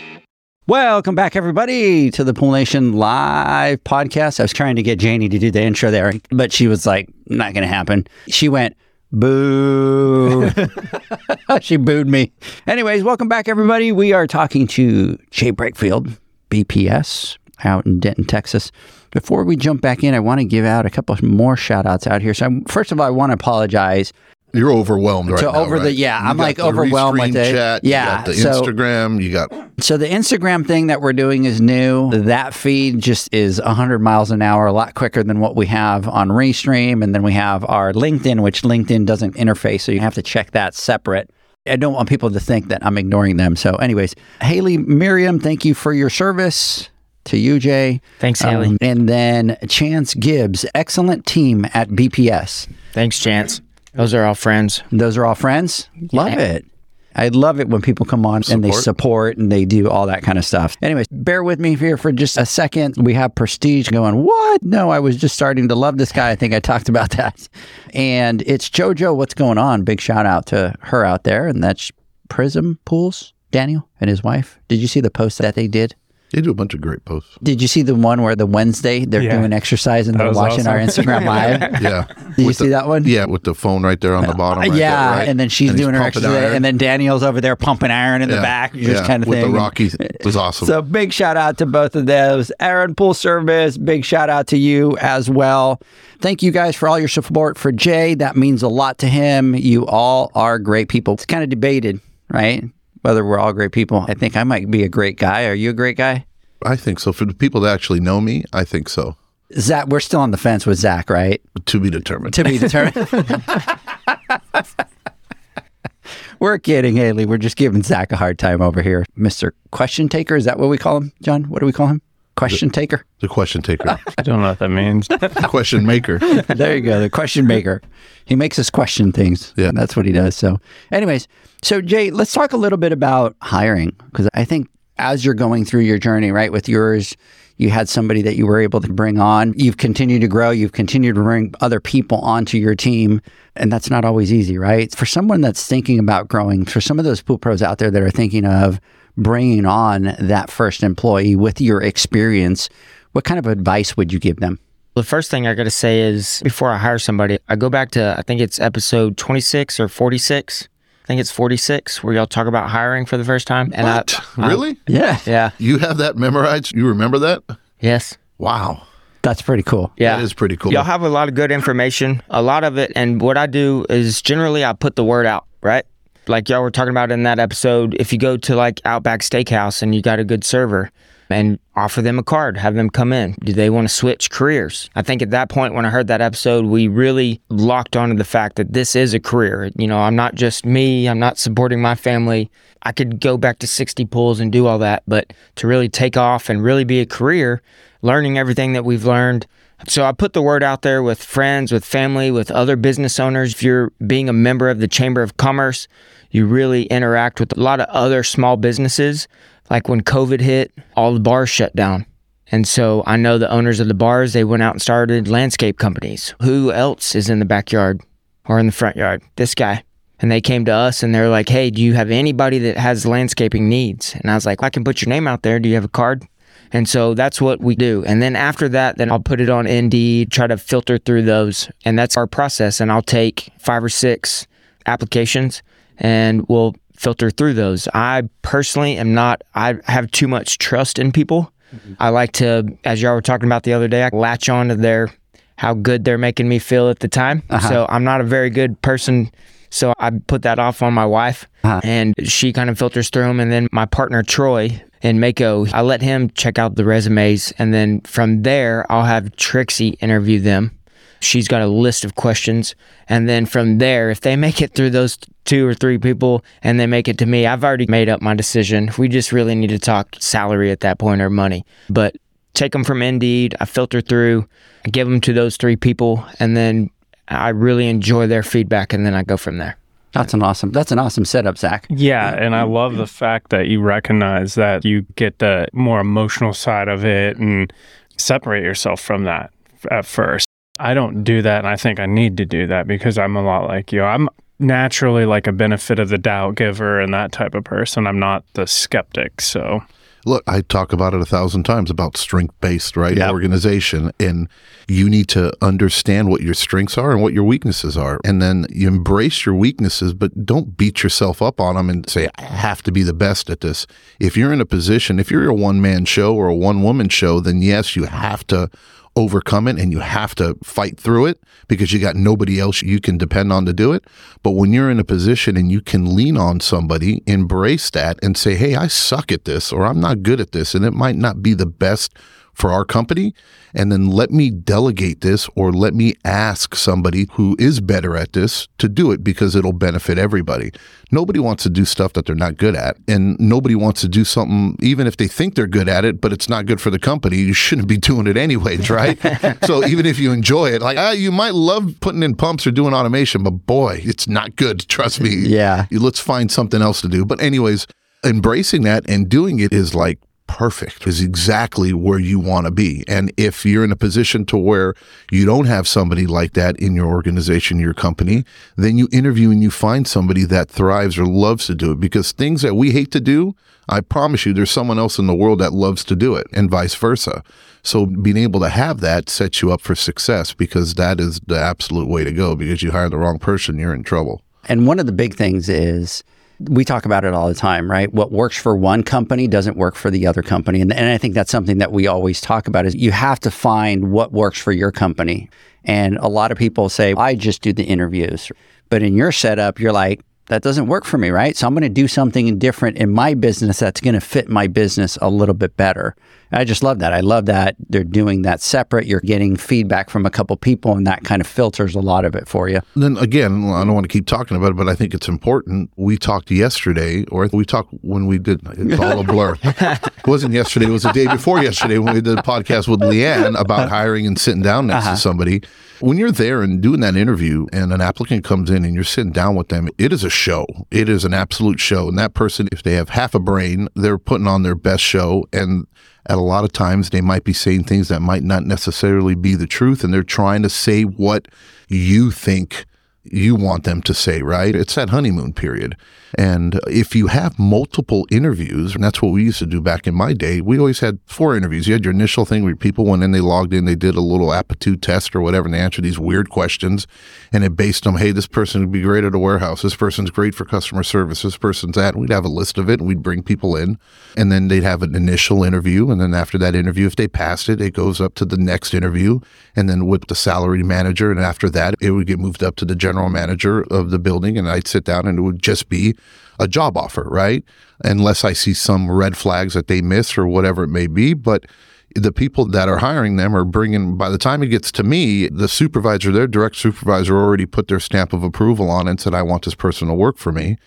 Welcome back, everybody, to the Pool Nation live podcast. I was trying to get Janie to do the intro there, but she was like, not going to happen. She went, boo. she booed me. Anyways, welcome back, everybody. We are talking to Jay Breakfield, BPS, out in Denton, Texas. Before we jump back in, I want to give out a couple more shout outs out here. So, first of all, I want to apologize You're overwhelmed right So now, over the- right? yeah, You I'm got like the overwhelmed with restream it. Chat, Yeah, you got the so- Instagram. You got So the Instagram thing that we're doing is new. That feed just is 100 miles an hour, a lot quicker than what we have on Restream. And then we have our LinkedIn, which LinkedIn doesn't interface, so you have to check that separate. I don't want people to think that I'm ignoring them. So, anyways, Haley Miriam, thank you for your service. To you, Jay. Thanks, Haley. Um, and then Chance Gibbs, excellent team at BPS. Thanks, Chance. Those are all friends. Those are all friends. Love Yeah. it. I love it when people come on and they Support. support and they do all that kind of stuff. Anyways, bear with me here for just a second. We have Prestige going, What? No, I was just starting to love this guy. I think I talked about that. And it's JoJo. What's going on? Big shout out to her out there. And that's Prism Pools, Daniel and his wife. Did you see the post that they did? They do a bunch of great posts. Did you see the one where the Wednesday they're Yeah. doing exercise and That they're was watching our. Instagram live? Yeah. Did you With see the- that one? Yeah, with the phone right there on the uh, bottom. Right yeah, there, right? and then she's And doing her exercise, iron. and then Daniel's over there pumping iron in the Yeah, back, just yeah, kind of with thing. the Rocky. It was awesome. So big shout out to both of those. Aaron Pool Service, big shout out to you as well. Thank you guys for all your support for Jay. That means a lot to him. You all are great people. It's kind of debated, right? Whether we're all great people. I think I might be a great guy. Are you a great guy? I think so. For the people that actually know me, I think so. Zach, we're still on the fence with Zach, right? To be determined. To be determined. We're kidding, Haley. We're just giving Zach a hard time over here. Mr. Question Taker, is that what we call him, John? What do we call him? Question Taker? the question taker, I don't know what that means. the question maker. there you go. The question maker. He makes us question things. Yeah. That's what he does. So, anyways, so Jay, let's talk a little bit about hiring because I think as you're going through your journey, right, with yours, you had somebody that you were able to bring on. You've continued to grow. You've continued to bring other people onto your team. And that's not always easy, right? For someone that's thinking about growing, for some of those pool pros out there that are thinking of bringing on that first employee with your experience, what kind of advice would you give them? The first thing I got to say is before I hire somebody, I go back to, I think it's episode 26 or 46. I think it's 46 where y'all talk about hiring for the first time. And What? I, I- really? Yeah. yeah. you have that memorized? You remember that? Yes. Wow. That's pretty cool. Yeah. That is pretty cool. Y'all have a lot of good information. A lot of it, and what I do is generally I put the word out, right? Like y'all were talking about in that episode. If you go to like Outback Steakhouse and you got a good server, and offer them a card, have them come in. Do they want to switch careers? I think at that point, when I heard that episode, we really locked onto the fact that this is a career. You know, I'm not just me, I'm not supporting my family. I could go back to 60 pools and do all that, but to really take off and really be a career, learning everything that we've learned. So I put the word out there with friends, with family, with other business owners. If you're being a member of the Chamber of Commerce, you really interact with a lot of other small businesses. Like when COVID hit, all the bars shut down. And so I know the owners of the bars, they went out and started landscape companies. Who else is in the backyard or in the front yard? This guy. And they came to us and they're like, hey, do you have anybody that has landscaping needs? And I was like, I can put your name out there. Do you have a card? And so that's what we do. And then after that, then I'll put it on Indeed, try to filter through those. And that's our process. And I'll take five or six applications and we'll filter through those. I personally am not, I have too much trust in people. Mm-hmm. I like to, as y'all were talking about the other day, I latch on to their, how good they're making me feel at the time. Uh-huh. So I'm not a very good person. So I put that off on my wife uh-huh. and she kind of filters through them. And then my partner, Troy, in Mako, I let him check out the resumes. And then from there, I'll have Trixie interview them. She's got a list of questions. And then from there, if they make it through those two or three people and they make it to me, I've already made up my decision. We just really need to talk salary at that point or money. But take them from Indeed, I filter through, I give them to those three people, and then I really enjoy their feedback, and then I go from there. That's an awesome. That's an awesome setup, Zach. Yeah, and I love the fact that you recognize that you get the more emotional side of it and separate yourself from that at first. I don't do that, and I think I need to do that because I'm a lot like you. I'm naturally like a benefit of the doubt giver and that type of person. I'm not the skeptic. So look, I talk about it a thousand times about strength based, right? Yep. Organization. And you need to understand what your strengths are and what your weaknesses are. And then you embrace your weaknesses, but don't beat yourself up on them and say, I have to be the best at this. If you're in a position, if you're a one man show or a one woman show, then yes, you have to overcome it and you have to fight through it because you got nobody else you can depend on to do it. But when you're in a position and you can lean on somebody, embrace that and say, Hey, I suck at this or I'm not good at this. And it might not be the best for our company and then let me delegate this or let me ask somebody who is better at this to do it because it'll benefit everybody. Nobody wants to do stuff that they're not good at and nobody wants to do something even if they think they're good at it but it's not good for the company. You shouldn't be doing it anyways, right? so even if you enjoy it, like ah, you might love putting in pumps or doing automation, but boy, it's not good, trust me. Yeah. Let's find something else to do. But anyways, embracing that and doing it is like perfect is exactly where you want to be. And if you're in a position to where you don't have somebody like that in your organization, your company, then you interview and you find somebody that thrives or loves to do it because things that we hate to do, I promise you there's someone else in the world that loves to do it and vice versa. So being able to have that sets you up for success because that is the absolute way to go because you hire the wrong person, you're in trouble. And one of the big things is we talk about it all the time, right? What works for one company doesn't work for the other company. And, and I think that's something that we always talk about is you have to find what works for your company. And a lot of people say, I just do the interviews. But in your setup, you're like, that doesn't work for me, right? So I'm going to do something different in my business that's going to fit my business a little bit better. I just love that. I love that they're doing that separate. You're getting feedback from a couple people, and that kind of filters a lot of it for you. Then again, I don't want to keep talking about it, but I think it's important. We talked yesterday, or we talked when we did. It's all a blur. it wasn't yesterday. It was the day before yesterday when we did a podcast with Leanne about hiring and sitting down next uh-huh. to somebody. When you're there and doing that interview, and an applicant comes in and you're sitting down with them, it is a show. It is an absolute show. And that person, if they have half a brain, they're putting on their best show and at a lot of times they might be saying things that might not necessarily be the truth and they're trying to say what you think you want them to say, right? It's that honeymoon period. And if you have multiple interviews, and that's what we used to do back in my day, we always had four interviews. You had your initial thing where people went in, they logged in, they did a little aptitude test or whatever, and they answered these weird questions. And it based on, hey, this person would be great at a warehouse. This person's great for customer service. This person's that. And we'd have a list of it and we'd bring people in. And then they'd have an initial interview. And then after that interview, if they passed it, it goes up to the next interview. And then with the salary manager. And after that, it would get moved up to the general general manager of the building and I'd sit down and it would just be a job offer, right? Unless I see some red flags that they miss or whatever it may be. But the people that are hiring them are bringing, by the time it gets to me, the supervisor, their direct supervisor already put their stamp of approval on and said, I want this person to work for me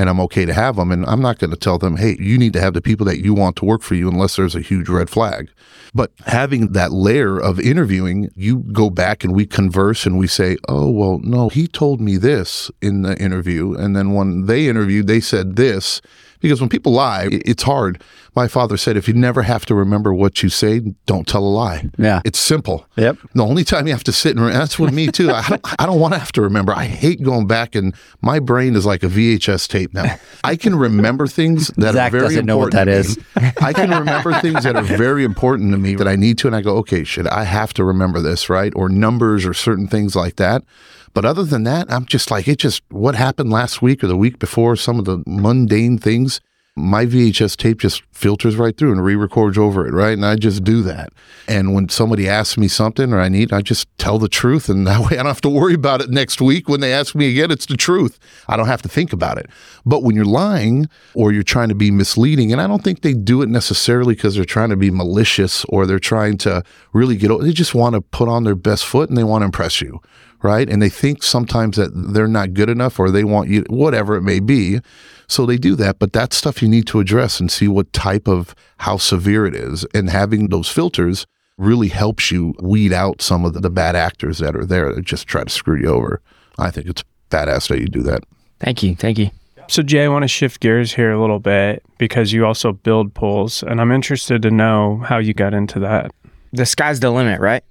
and I'm okay to have them. And I'm not going to tell them, hey, you need to have the people that you want to work for you unless there's a huge red flag. But having that layer of interviewing, you go back and we converse and we say, oh, well, no, he told me this in the interview. And then when they interviewed, they said this. Because when people lie, it's hard. My father said, if you never have to remember what you say, don't tell a lie. Yeah. It's simple. Yep. The only time you have to sit and that's with me too. I don't, I don't want to have to remember. I hate going back and my brain is like a VHS tape now. I can remember things that Zach are very doesn't know what important that to is. me. I can remember things that are very important to me that I need to, and I go, okay, should I have to remember this, right? Or numbers or certain things like that. But other than that, I'm just like, it just, what happened last week or the week before, some of the mundane things, my VHS tape just filters right through and re records over it, right? And I just do that. And when somebody asks me something or I need, I just tell the truth. And that way I don't have to worry about it next week. When they ask me again, it's the truth. I don't have to think about it. But when you're lying or you're trying to be misleading, and I don't think they do it necessarily because they're trying to be malicious or they're trying to really get, they just want to put on their best foot and they want to impress you right? And they think sometimes that they're not good enough or they want you, whatever it may be. So they do that. But that's stuff you need to address and see what type of how severe it is. And having those filters really helps you weed out some of the, the bad actors that are there that just try to screw you over. I think it's badass that you do that. Thank you. Thank you. So, Jay, I want to shift gears here a little bit because you also build pools, and I'm interested to know how you got into that. The sky's the limit, right?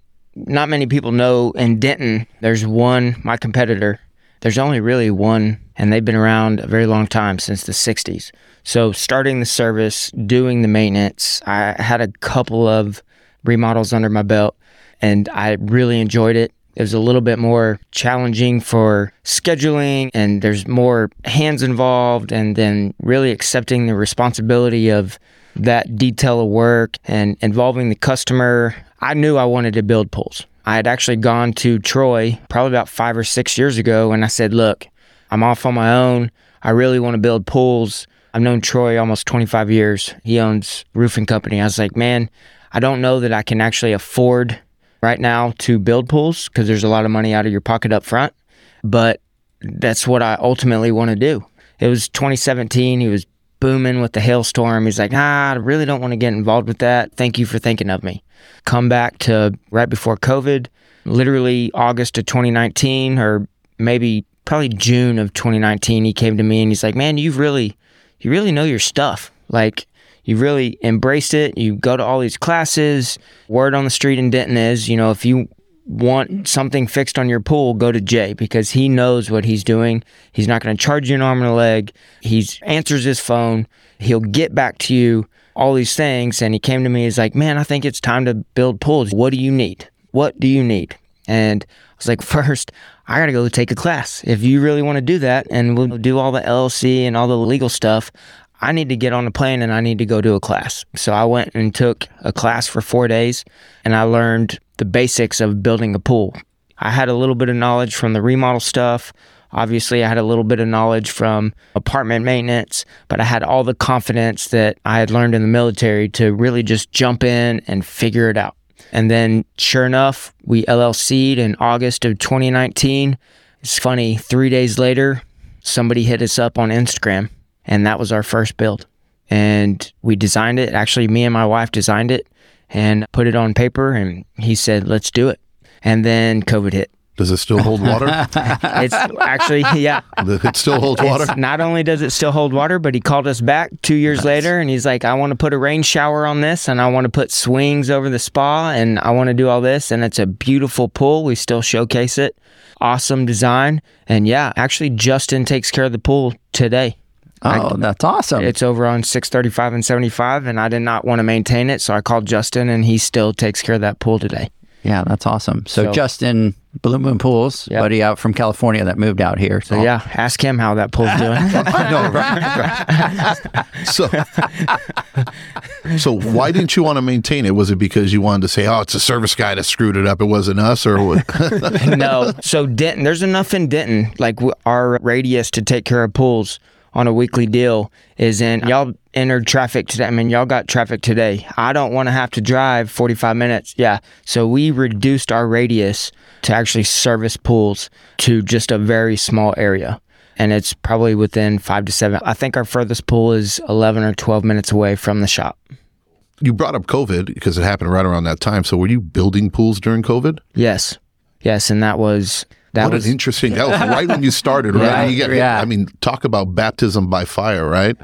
Not many people know in Denton, there's one, my competitor, there's only really one, and they've been around a very long time since the 60s. So, starting the service, doing the maintenance, I had a couple of remodels under my belt, and I really enjoyed it. It was a little bit more challenging for scheduling, and there's more hands involved, and then really accepting the responsibility of that detail of work and involving the customer. I knew I wanted to build pools. I had actually gone to Troy probably about five or six years ago, and I said, Look, I'm off on my own. I really want to build pools. I've known Troy almost 25 years. He owns roofing company. I was like, man, I don't know that I can actually afford right now to build pools because there's a lot of money out of your pocket up front. But that's what I ultimately want to do. It was 2017. He was booming with the hailstorm. He's like, ah, I really don't want to get involved with that. Thank you for thinking of me. Come back to right before COVID, literally August of 2019, or maybe probably June of 2019. He came to me and he's like, man, you've really, you really know your stuff. Like, you really embraced it. You go to all these classes. Word on the street in Denton is, you know, if you want something fixed on your pool, go to Jay because he knows what he's doing. He's not going to charge you an arm and a leg. He answers his phone. He'll get back to you. All these things, and he came to me. He's like, "Man, I think it's time to build pools. What do you need? What do you need?" And I was like, first, I got to go take a class. If you really want to do that, and we'll do all the LLC and all the legal stuff, I need to get on a plane and I need to go do a class. So I went and took a class for four days and I learned the basics of building a pool. I had a little bit of knowledge from the remodel stuff. Obviously, I had a little bit of knowledge from apartment maintenance, but I had all the confidence that I had learned in the military to really just jump in and figure it out. And then, sure enough, we LLC'd in August of 2019. It's funny, three days later, somebody hit us up on Instagram and that was our first build. And we designed it. Actually, me and my wife designed it and put it on paper. And he said, "Let's do it." And then COVID hit. Does it still hold water? It's actually, yeah. it still holds water? It's, not only does it still hold water, but he called us back two years later and he's like, I want to put a rain shower on this and I want to put swings over the spa and I want to do all this. And it's a beautiful pool. We still showcase it. Awesome design. And yeah, actually, Justin takes care of the pool today. Oh, that's awesome. It's over on 635 and 75, and I did not want to maintain it, so I called Justin, and he still takes care of that pool today. Yeah, that's awesome. So, So- Justin Blue Moon Pools, Yep. buddy out from California that moved out here. So yeah, ask him how that pool's doing. I know, right? so, so why didn't you want to maintain it? Was it because you wanted to say, "Oh, it's a service guy that screwed it up. It wasn't us," or what? no. So Denton, there's enough in Denton. Like our radius to take care of pools on a weekly deal is in. Y'all entered traffic today. I mean, y'all got traffic today. I don't want to have to drive 45 minutes. Yeah. So we reduced our radius to actually service pools to just a very small area. And it's probably within five to seven. I think our furthest pool is 11 or 12 minutes away from the shop. you brought up COVID because it happened right around that time. So, were you building pools during COVID? Yes. Yes. And that was, that what was, an interesting. That was right when you started, right? Yeah, You get- yeah. I mean, talk about baptism by fire, right?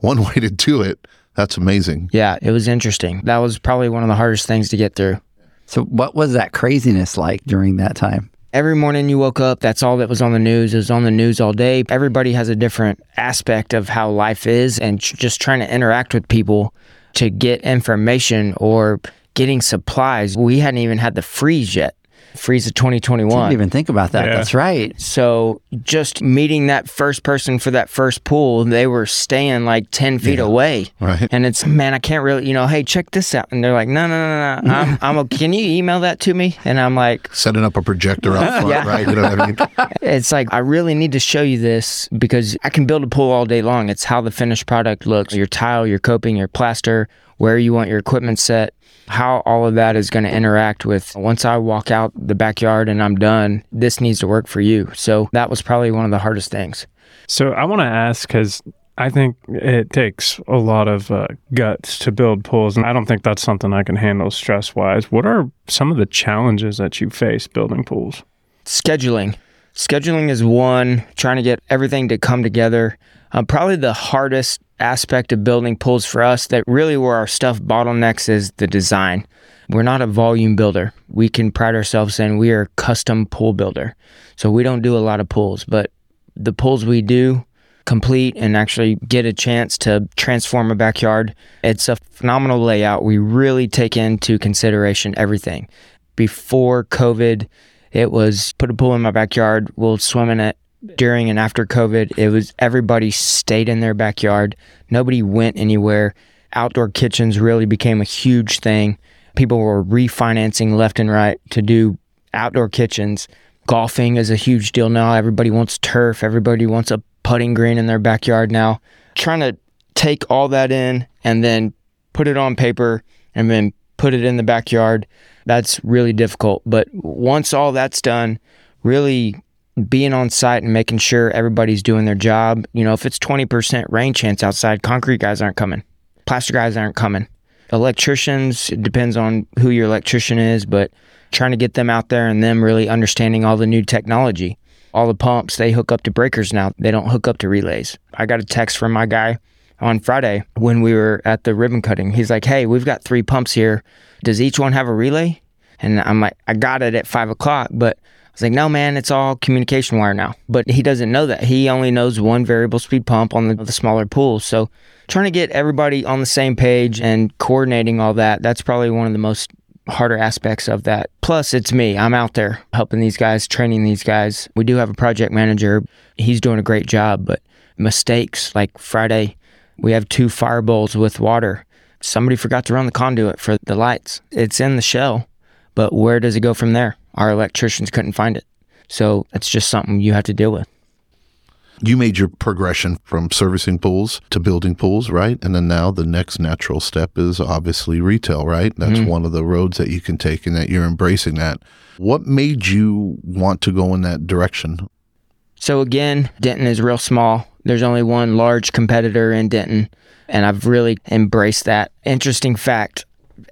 One way to do it. That's amazing. yeah, it was interesting. That was probably one of the hardest things to get through. So, what was that craziness like during that time? Every morning you woke up, that's all that was on the news. It was on the news all day. Everybody has a different aspect of how life is, and ch- just trying to interact with people to get information or getting supplies. We hadn't even had the freeze yet. Freeze of 2021. Didn't even think about that. Yeah. That's right. So just meeting that first person for that first pool, they were staying like 10 feet away. Right. And it's, man, I can't really, you know, hey, check this out. And they're like, no, no, no, no. I'm, I'm a, can you email that to me? And I'm like, Setting up a projector out front, Yeah. right? You know what I mean? it's like, I really need to show you this because I can build a pool all day long. It's how the finished product looks your tile, your coping, your plaster, where you want your equipment set, how all of that is going to interact with once I walk out the backyard and I'm done, this needs to work for you. So that was probably one of the hardest things. So I want to ask because I think it takes a lot of uh, guts to build pools, and I don't think that's something I can handle stress wise. What are some of the challenges that you face building pools? scheduling. Scheduling is one, trying to get everything to come together. Uh, probably the hardest aspect of building pools for us that really where our stuff bottlenecks is the design. We're not a volume builder. We can pride ourselves in we are a custom pool builder. So we don't do a lot of pools, but the pools we do complete and actually get a chance to transform a backyard. It's a phenomenal layout. We really take into consideration everything. Before COVID, it was put a pool in my backyard, we'll swim in it. During and after COVID, it was everybody stayed in their backyard. Nobody went anywhere. Outdoor kitchens really became a huge thing. People were refinancing left and right to do outdoor kitchens. Golfing is a huge deal now. Everybody wants turf. Everybody wants a putting green in their backyard now. Trying to take all that in and then put it on paper and then put it in the backyard, that's really difficult. But once all that's done, really being on site and making sure everybody's doing their job. You know, if it's 20% rain chance outside, concrete guys aren't coming, plaster guys aren't coming. Electricians, it depends on who your electrician is, but trying to get them out there and them really understanding all the new technology. All the pumps, they hook up to breakers now. They don't hook up to relays. I got a text from my guy on Friday when we were at the ribbon cutting. He's like, Hey, we've got three pumps here. Does each one have a relay? And I'm like, I got it at five o'clock, but I was like, no, man, it's all communication wire now. But he doesn't know that. He only knows one variable speed pump on the, the smaller pool. So trying to get everybody on the same page and coordinating all that, that's probably one of the most harder aspects of that. Plus, it's me. I'm out there helping these guys, training these guys. We do have a project manager. He's doing a great job, but mistakes like Friday, we have two fire bowls with water. Somebody forgot to run the conduit for the lights. It's in the shell, but where does it go from there? Our electricians couldn't find it. So it's just something you have to deal with. You made your progression from servicing pools to building pools, right? And then now the next natural step is obviously retail, right? That's mm-hmm. one of the roads that you can take and that you're embracing that. What made you want to go in that direction? So again, Denton is real small. There's only one large competitor in Denton, and I've really embraced that. Interesting fact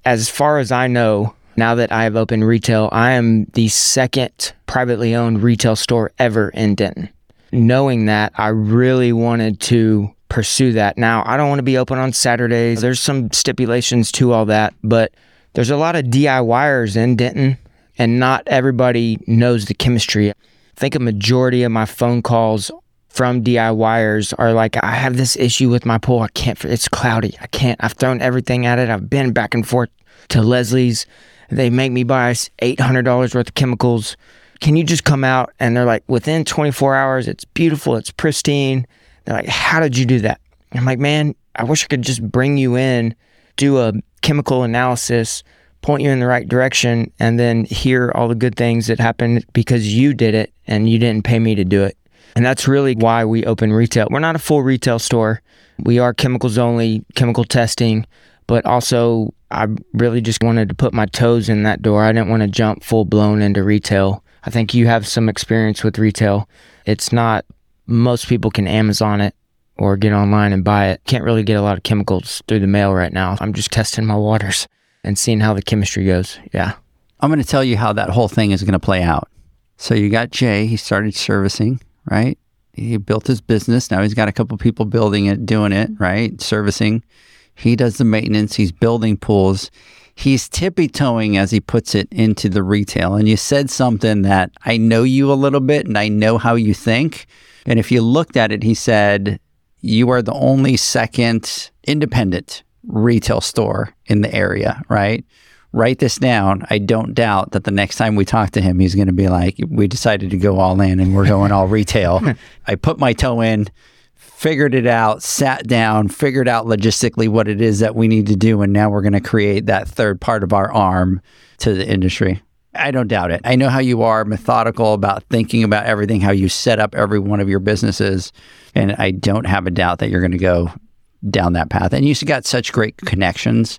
as far as I know, now that I have opened retail, I am the second privately owned retail store ever in Denton. Knowing that, I really wanted to pursue that. Now, I don't want to be open on Saturdays. There's some stipulations to all that, but there's a lot of DIYers in Denton, and not everybody knows the chemistry. I think a majority of my phone calls from DIYers are like, I have this issue with my pool. I can't, it's cloudy. I can't, I've thrown everything at it. I've been back and forth to Leslie's. They make me buy $800 worth of chemicals. Can you just come out? And they're like, within 24 hours, it's beautiful, it's pristine. They're like, how did you do that? I'm like, man, I wish I could just bring you in, do a chemical analysis, point you in the right direction, and then hear all the good things that happened because you did it and you didn't pay me to do it. And that's really why we open retail. We're not a full retail store. We are chemicals only, chemical testing, but also I really just wanted to put my toes in that door. I didn't want to jump full blown into retail. I think you have some experience with retail. It's not most people can Amazon it or get online and buy it. Can't really get a lot of chemicals through the mail right now. I'm just testing my waters and seeing how the chemistry goes. Yeah. I'm going to tell you how that whole thing is going to play out. So you got Jay, he started servicing, right? He built his business. Now he's got a couple people building it, doing it, right? Servicing. He does the maintenance, he's building pools. He's tippy toeing, as he puts it, into the retail. And you said something that I know you a little bit and I know how you think. And if you looked at it, he said, You are the only second independent retail store in the area, right? Write this down. I don't doubt that the next time we talk to him, he's going to be like, We decided to go all in and we're going all retail. I put my toe in, figured it out, sat down, figured out logistically what it is that we need to do. And now we're going to create that third part of our arm to the industry. I don't doubt it. I know how you are methodical about thinking about everything, how you set up every one of your businesses. And I don't have a doubt that you're going to go down that path. And you have got such great connections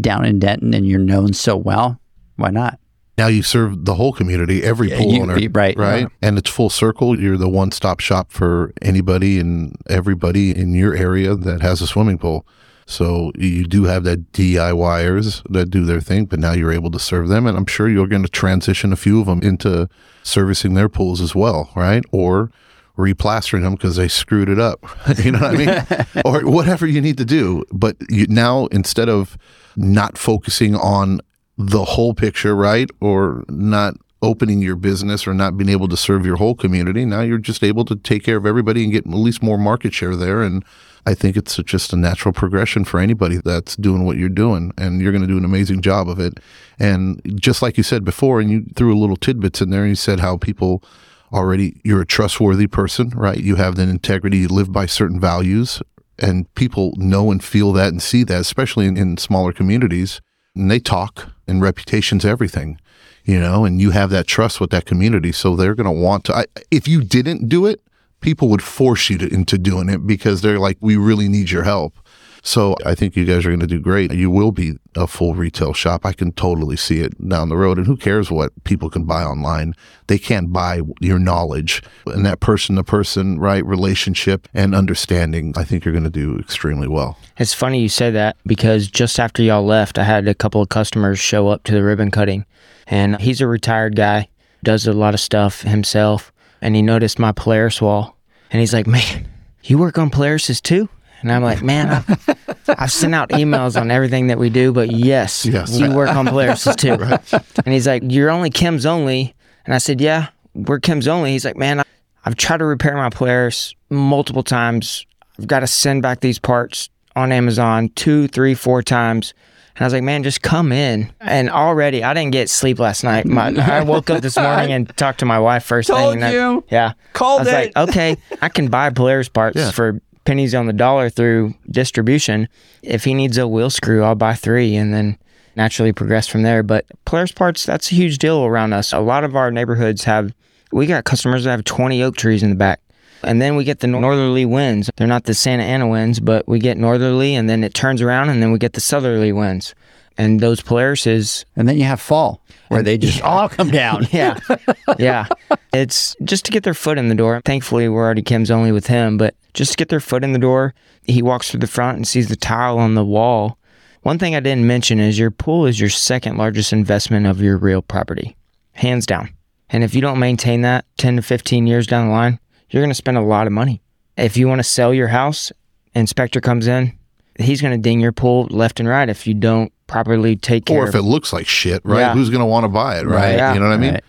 down in Denton and you're known so well. Why not? Now you serve the whole community, every Yeah, pool owner, right, Right, yeah. and it's full circle. You're the one-stop shop for anybody and everybody in your area that has a swimming pool. So you do have that DIYers that do their thing, but now you're able to serve them, and I'm sure you're going to transition a few of them into servicing their pools as well, right? Or replastering them because they screwed it up. you know what I mean? or whatever you need to do. But you, now instead of not focusing on the whole picture, right? Or not opening your business or not being able to serve your whole community, now you're just able to take care of everybody and get at least more market share there. And I think it's just a natural progression for anybody that's doing what you're doing. And you're going to do an amazing job of it. And just like you said before, and you threw a little tidbits in there and you said how people already, you're a trustworthy person, right? You have the integrity, you live by certain values. And people know and feel that and see that, especially in, in smaller communities. And they talk, and reputation's everything you know, and you have that trust with that community. So they're going to want to, I, if you didn't do it, people would force you to, into doing it because they're like, we really need your help. So I think you guys are going to do great. You will be a full retail shop. I can totally see it down the road. And who cares what people can buy online? They can't buy your knowledge and that person to person, right? Relationship and understanding. I think you're going to do extremely well. It's funny you say that because just after y'all left, I had a couple of customers show up to the ribbon cutting. And he's a retired guy, does a lot of stuff himself. And he noticed my Polaris wall. And he's like, Man, you work on Polarises too? And I'm like, Man, I've, I've sent out emails on everything that we do, but yes, Yes. you work on Polarises too. And he's like, You're only Kim's only. And I said, Yeah, we're Kim's only. He's like, Man, I've tried to repair my Polaris multiple times. I've got to send back these parts on Amazon two, three, four times. And I was like, man, just come in. And already, I didn't get sleep last night. My, I woke up this morning and talked to my wife first Told thing. I- you. yeah. Called I was it. like, okay, I can buy Polaris parts Yeah. for pennies on the dollar through distribution. If he needs a wheel screw, I'll buy three and then naturally progress from there. But Polaris parts, that's a huge deal around us. A lot of our neighborhoods have, we got customers that have 20 oak trees in the back. And then we get the northerly winds. They're not the Santa Ana winds, but we get northerly and then it turns around and then we get the southerly winds. And those Polarises, And then you have fall where they just all come down. yeah, yeah. It's just to get their foot in the door. Thankfully, we're already Kim's only with him, but just to get their foot in the door, he walks through the front and sees the tile on the wall. One thing I didn't mention is your pool is your second largest investment of your real property, hands down. And if you don't maintain that 10 to 15 years down the line, you're going to spend a lot of money. If you want to sell your house, inspector comes in, he's going to ding your pool left and right if you don't properly take care Or if it looks like shit, right? Yeah. Who's going to want to buy it, right? Right. Yeah. You know what I mean? Right.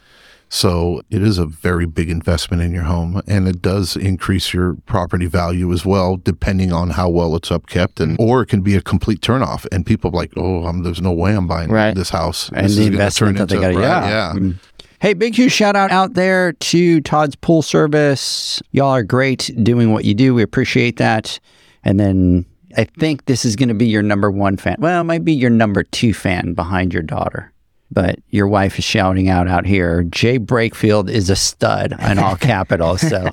So it is a very big investment in your home and it does increase your property value as well, depending on how well it's upkept. And, or it can be a complete turnoff and people are like, oh, I'm, there's no way I'm buying Right. this house. and This the investment turn that they got. right, yeah. yeah. Mm. Hey, big huge shout out out there to Todd's Pool Service. Y'all are great doing what you do. We appreciate that. And then I think this is going to be your number one fan. Well, it might be your number two fan behind your daughter. But your wife is shouting out out here. Jay Brakefield is a stud in all capitals. So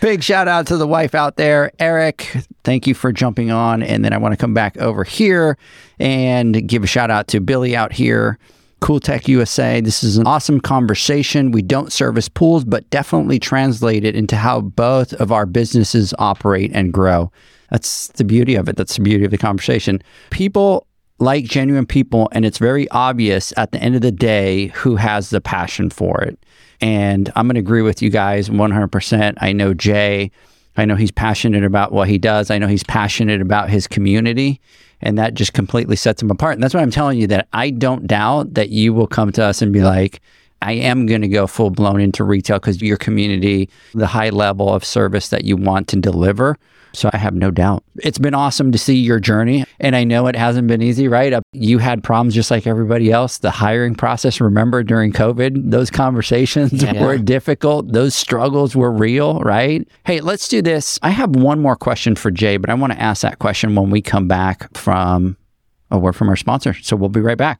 big shout out to the wife out there. Eric, thank you for jumping on. And then I want to come back over here and give a shout out to Billy out here. Cool Tech USA. This is an awesome conversation. We don't service pools, but definitely translate it into how both of our businesses operate and grow. That's the beauty of it. That's the beauty of the conversation. People like genuine people, and it's very obvious at the end of the day who has the passion for it. And I'm going to agree with you guys 100%. I know Jay. I know he's passionate about what he does. I know he's passionate about his community. And that just completely sets him apart. And that's why I'm telling you that I don't doubt that you will come to us and be like, I am going to go full blown into retail because your community, the high level of service that you want to deliver. So I have no doubt. It's been awesome to see your journey. And I know it hasn't been easy, right? Uh, You had problems just like everybody else. The hiring process, remember during COVID, those conversations Yeah. were difficult. Those struggles were real, right? Hey, let's do this. I have one more question for Jay, but I want to ask that question when we come back from a word from our sponsor. So we'll be right back.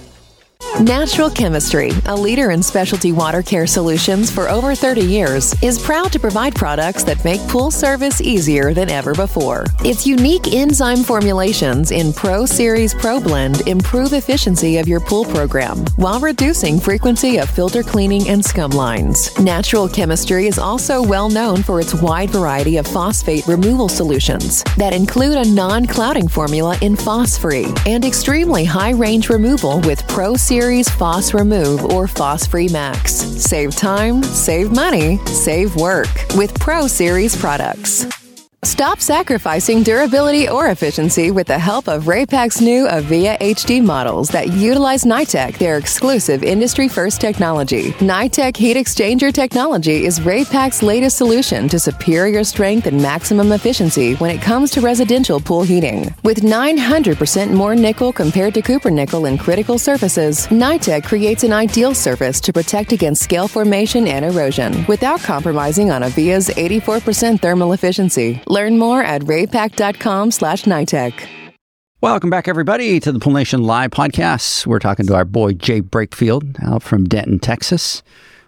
Natural Chemistry, a leader in specialty water care solutions for over 30 years, is proud to provide products that make pool service easier than ever before. Its unique enzyme formulations in Pro Series Pro Blend improve efficiency of your pool program while reducing frequency of filter cleaning and scum lines. Natural Chemistry is also well known for its wide variety of phosphate removal solutions that include a non clouding formula in phosphorus and extremely high range removal with Pro Series Series Phos Remove or Phos Free Max. Save time, save money, save work with Pro Series products. Stop sacrificing durability or efficiency with the help of Raypak's new Avia HD models that utilize NITEC, their exclusive industry first technology. NITEC heat exchanger technology is Raypak's latest solution to superior strength and maximum efficiency when it comes to residential pool heating. With 900% more nickel compared to copper nickel in critical surfaces, NITEC creates an ideal surface to protect against scale formation and erosion without compromising on Avia's 84% thermal efficiency. Learn more at raypak.com slash NITEC. Welcome back, everybody, to the Pool Nation Live podcast. We're talking to our boy Jay Brakefield out from Denton, Texas.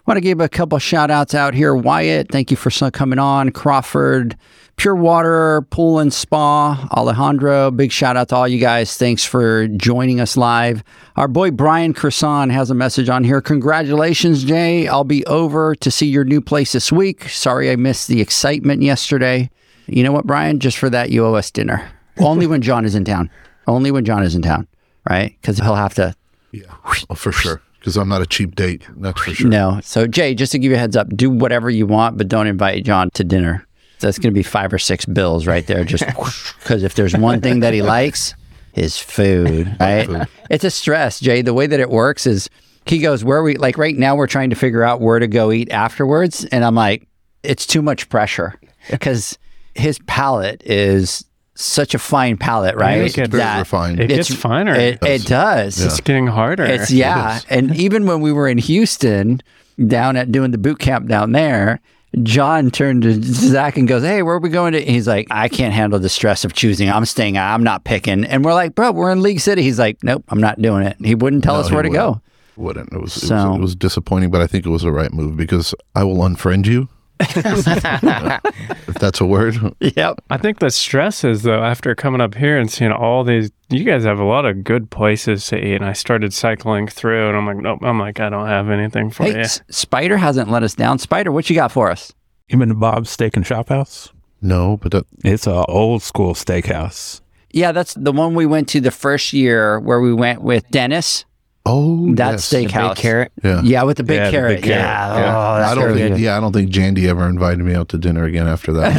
Want to give a couple shout outs out here. Wyatt, thank you for coming on. Crawford, Pure Water, Pool and Spa, Alejandro, big shout out to all you guys. Thanks for joining us live. Our boy Brian Cresson has a message on here. Congratulations, Jay. I'll be over to see your new place this week. Sorry I missed the excitement yesterday. You know what, Brian? Just for that, you owe us dinner. Only when John is in town. Only when John is in town, right? Because he'll have to. Yeah, oh, for sure. Because I'm not a cheap date. That's for sure. No. So, Jay, just to give you a heads up, do whatever you want, but don't invite John to dinner. That's going to be five or six bills right there. Just because if there's one thing that he likes, his food, right? Food. It's a stress, Jay. The way that it works is he goes, Where are we, like right now, we're trying to figure out where to go eat afterwards. And I'm like, It's too much pressure because his palate is such a fine palate, right? It gets Very That refined. It it's- gets finer. It, it does. it's getting harder. It's yeah, and even when we were in Houston, down at doing the boot camp down there, John turned to Zach and goes, "Hey, where are we going to?" He's like, "I can't handle the stress of choosing. I'm staying. I'm not picking." And we're like, "Bro, we're in League City." He's like, "Nope, I'm not doing it." He wouldn't tell No, us where to go. Wouldn't. It was, it, So- was, it was disappointing, but I think it was the right move because I will unfriend you. if that's a word. Yep. I think the stress is though after coming up here and seeing all these. You guys have a lot of good places to eat, and I started cycling through, and I'm like, nope. I'm like, I don't have anything for Hey, you. S- Spider hasn't let us down. Spider, what you got for us? You been to Bob's Steak and Chop House? No, but that, It's a old school steakhouse. Yeah, that's the one we went to the first year where we went with Dennis. Oh, That yes. steakhouse. Big carrot. Yeah. Yeah, with the big Yeah, the carrot. big carrot. Yeah. Yeah. Oh, that's I don't think. good. Yeah, I don't think Jandy ever invited me out to dinner again after that.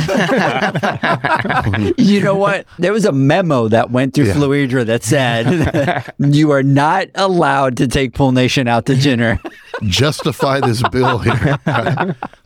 You know what? There was a memo that went through Yeah. Fluidra that said you are not allowed to take Pool Nation out to dinner. Justify this bill here.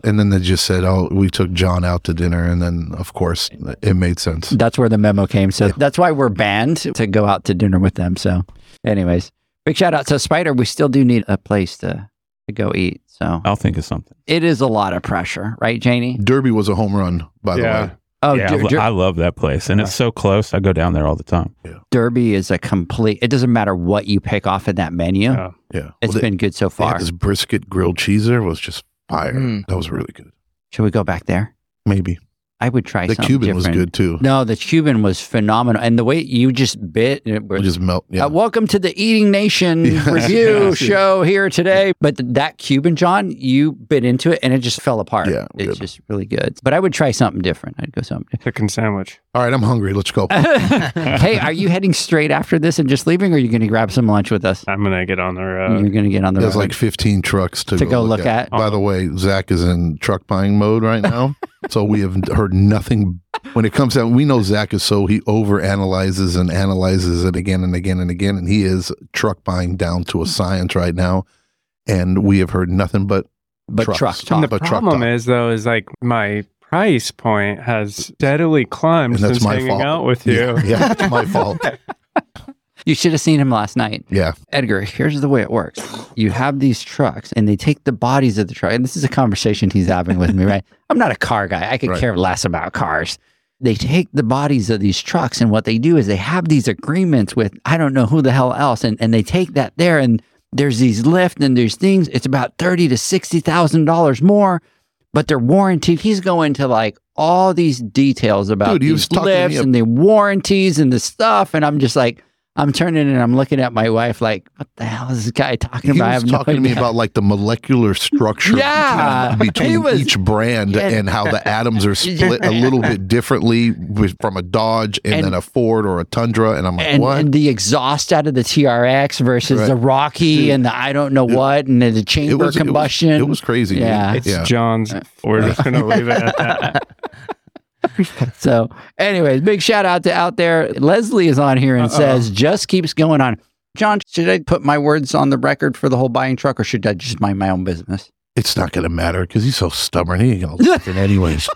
and then they just said, "Oh, we took John out to dinner," and then of course it made sense. That's where the memo came. So that's why we're banned to go out to dinner with them. So, anyways, big shout out to Spider. We still do need a place to, to go eat. So I'll think of something. it is a lot of pressure, right, Janie? Derby was a home run, by the way. Oh, yeah, I Der- lo- Der- I love that place, and it's so close. I go down there all the time. Derby is a complete. It doesn't matter what you pick off in that menu. Yeah. Yeah, It's Well, they- been good so they had far. this brisket grilled cheeser was just fire. Mm. That was really good. Should we go back there? Maybe I would try something. the something Cuban was good too. No, the Cuban was phenomenal, and the way you just bit. It It just melt. Yeah. Uh, welcome to the Eating Nation Yes, review yes. show here today. But th- that Cuban, John, you bit into it and it just fell apart. Yeah, it's good. just really good. But I would try something different. I'd go something. different. Chicken sandwich. All right, I'm hungry. Let's go. hey, are you heading straight after this and just leaving, or are you going to grab some lunch with us? I'm gonna get on the road. You're going to get on the There's road. like 15 trucks to, To go look at. By the way, Zach is in truck buying mode right now. so we have heard nothing. When it comes out, we know Zach is so he over analyzes and analyzes it again and again and again. And he is truck buying down to a science right now. And we have heard nothing but but trucks. truck And talk. the but problem talk. is though, is like my price point has steadily climbed And that's since my hanging fault. out with you. Yeah, yeah, that's my fault. You should have seen him last night. Yeah. Edgar, here's the way it works. You have these trucks and they take the bodies of the truck. And this is a conversation he's having with me, right? I'm not a car guy. I could Right. care less about cars. They take the bodies of these trucks and what they do is they have these agreements with I don't know who the hell else. And, and they take that there and there's these lift and there's things. It's about thirty to sixty thousand dollars more, but they're warranted. He's going to like all these details about Dude, these talking to me lifts and the warranties and the stuff. And I'm just like, I'm turning and I'm looking at my wife like, what the hell is this guy talking He about? I was have no talking to me about like the molecular structure Yeah. Between was- each brand and- and how the atoms are split a little bit differently from a Dodge and, And- then a Ford or a Tundra. And I'm like, and, what? and the exhaust out of the TRX versus Right. the Rocky and the I don't know what and then the chamber it was, it was- combustion. It was, crazy. dude. Yeah. It's yeah. John's. Uh, We're just going to leave it at that. So, anyways, big shout out to out there. Leslie is on here and says, just keeps going on. John, should I put my words on the record for the whole buying truck or should I just mind my own business? It's not going to matter because he's so stubborn. He ain't going to listen anyways.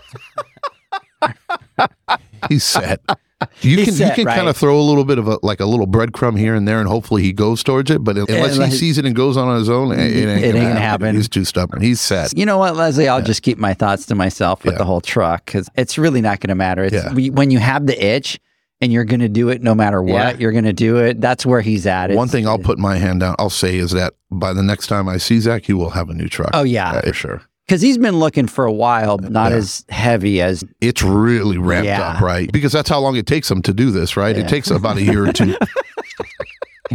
he's set. You can set, you can right. kind of throw a little bit of a like a little breadcrumb here and there, and hopefully he goes towards it. But unless like- he sees it and goes on on his own, it, it ain't, It gonna, ain't happen. happen. He's too stubborn. He's set. You know what, Leslie? I'll just keep my thoughts to myself with Yeah. the whole truck because it's really not going to matter. It's, Yeah. we, when you have the itch and you're going to do it no matter what, Yeah. you're going to do it. That's where he's at. One thing I'll put my hand down. I'll say is that by the next time I see Zach, he will have a new truck. Oh, yeah. Uh, for sure. Because he's been looking for a while, but not Yeah. as heavy as. It's really ramped Yeah. up, right? Because that's how long it takes him to do this, right? Yeah. It takes about a year or two.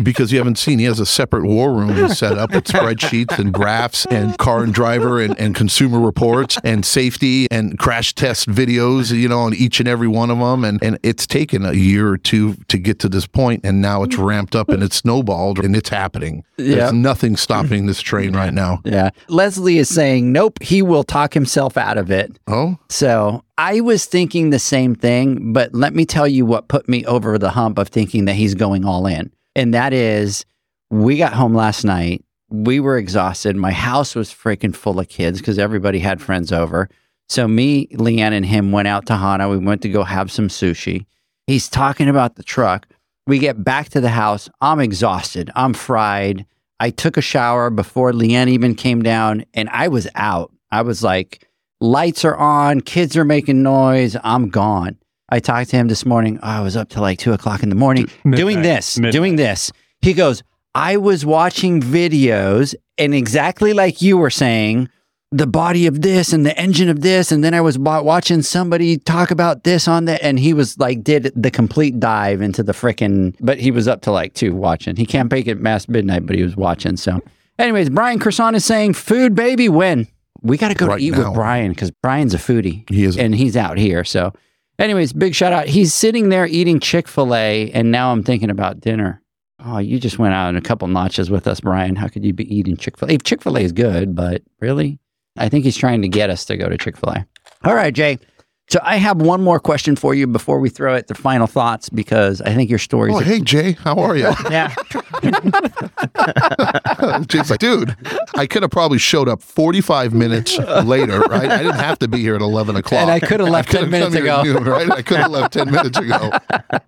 because you haven't seen, he has a separate war room set up with spreadsheets and graphs and car and driver and, and consumer reports and safety and crash test videos, you know, on each and every one of them. And, and it's taken a year or two to get to this point, and now it's ramped up and it's snowballed and it's happening. Yeah. There's nothing stopping this train right now. Yeah. Leslie is saying, nope, he will talk himself out of it. Oh, So I was thinking the same thing, but let me tell you what put me over the hump of thinking that he's going all in. And that is, we got home last night. We were exhausted. My house was freaking full of kids because everybody had friends over. So me, Leanne, and him went out to Hana. We went to go have some sushi. He's talking about the truck. We get back to the house. I'm exhausted. I'm fried. I took a shower before Leanne even came down and I was out. I was like, lights are on, kids are making noise. I'm gone. I talked to him this morning. Oh, I was up till like two o'clock in the morning doing this, Midnight. doing this. He goes, I was watching videos and exactly like you were saying, the body of this and the engine of this. And then I was watching somebody talk about this on that. And he was like, did the complete dive into the frickin', but he was up to like two watching. He can't make it past midnight, but he was watching. So, anyways, Brian Croissant is saying, food baby, when? We got to go Right to eat now. with Brian because Brian's a foodie he is. and he's out here. So, anyways, big shout out. He's sitting there eating Chick fil A, and now I'm thinking about dinner. Oh, you just went out in a couple notches with us, Brian. How could you be eating Chick fil A? Chick fil A is good, but really? I think he's trying to get us to go to Chick fil A. All right, Jay. So, I have one more question for you before we throw it to final thoughts because I think your story. Oh, are- hey, Jay, how are you? Yeah. Jay's like, dude, I could have probably showed up 45 minutes later, right? I didn't have to be here at 11 o'clock. And I could have left 10 minutes come here at ago. noon, right? I could have left 10 minutes ago.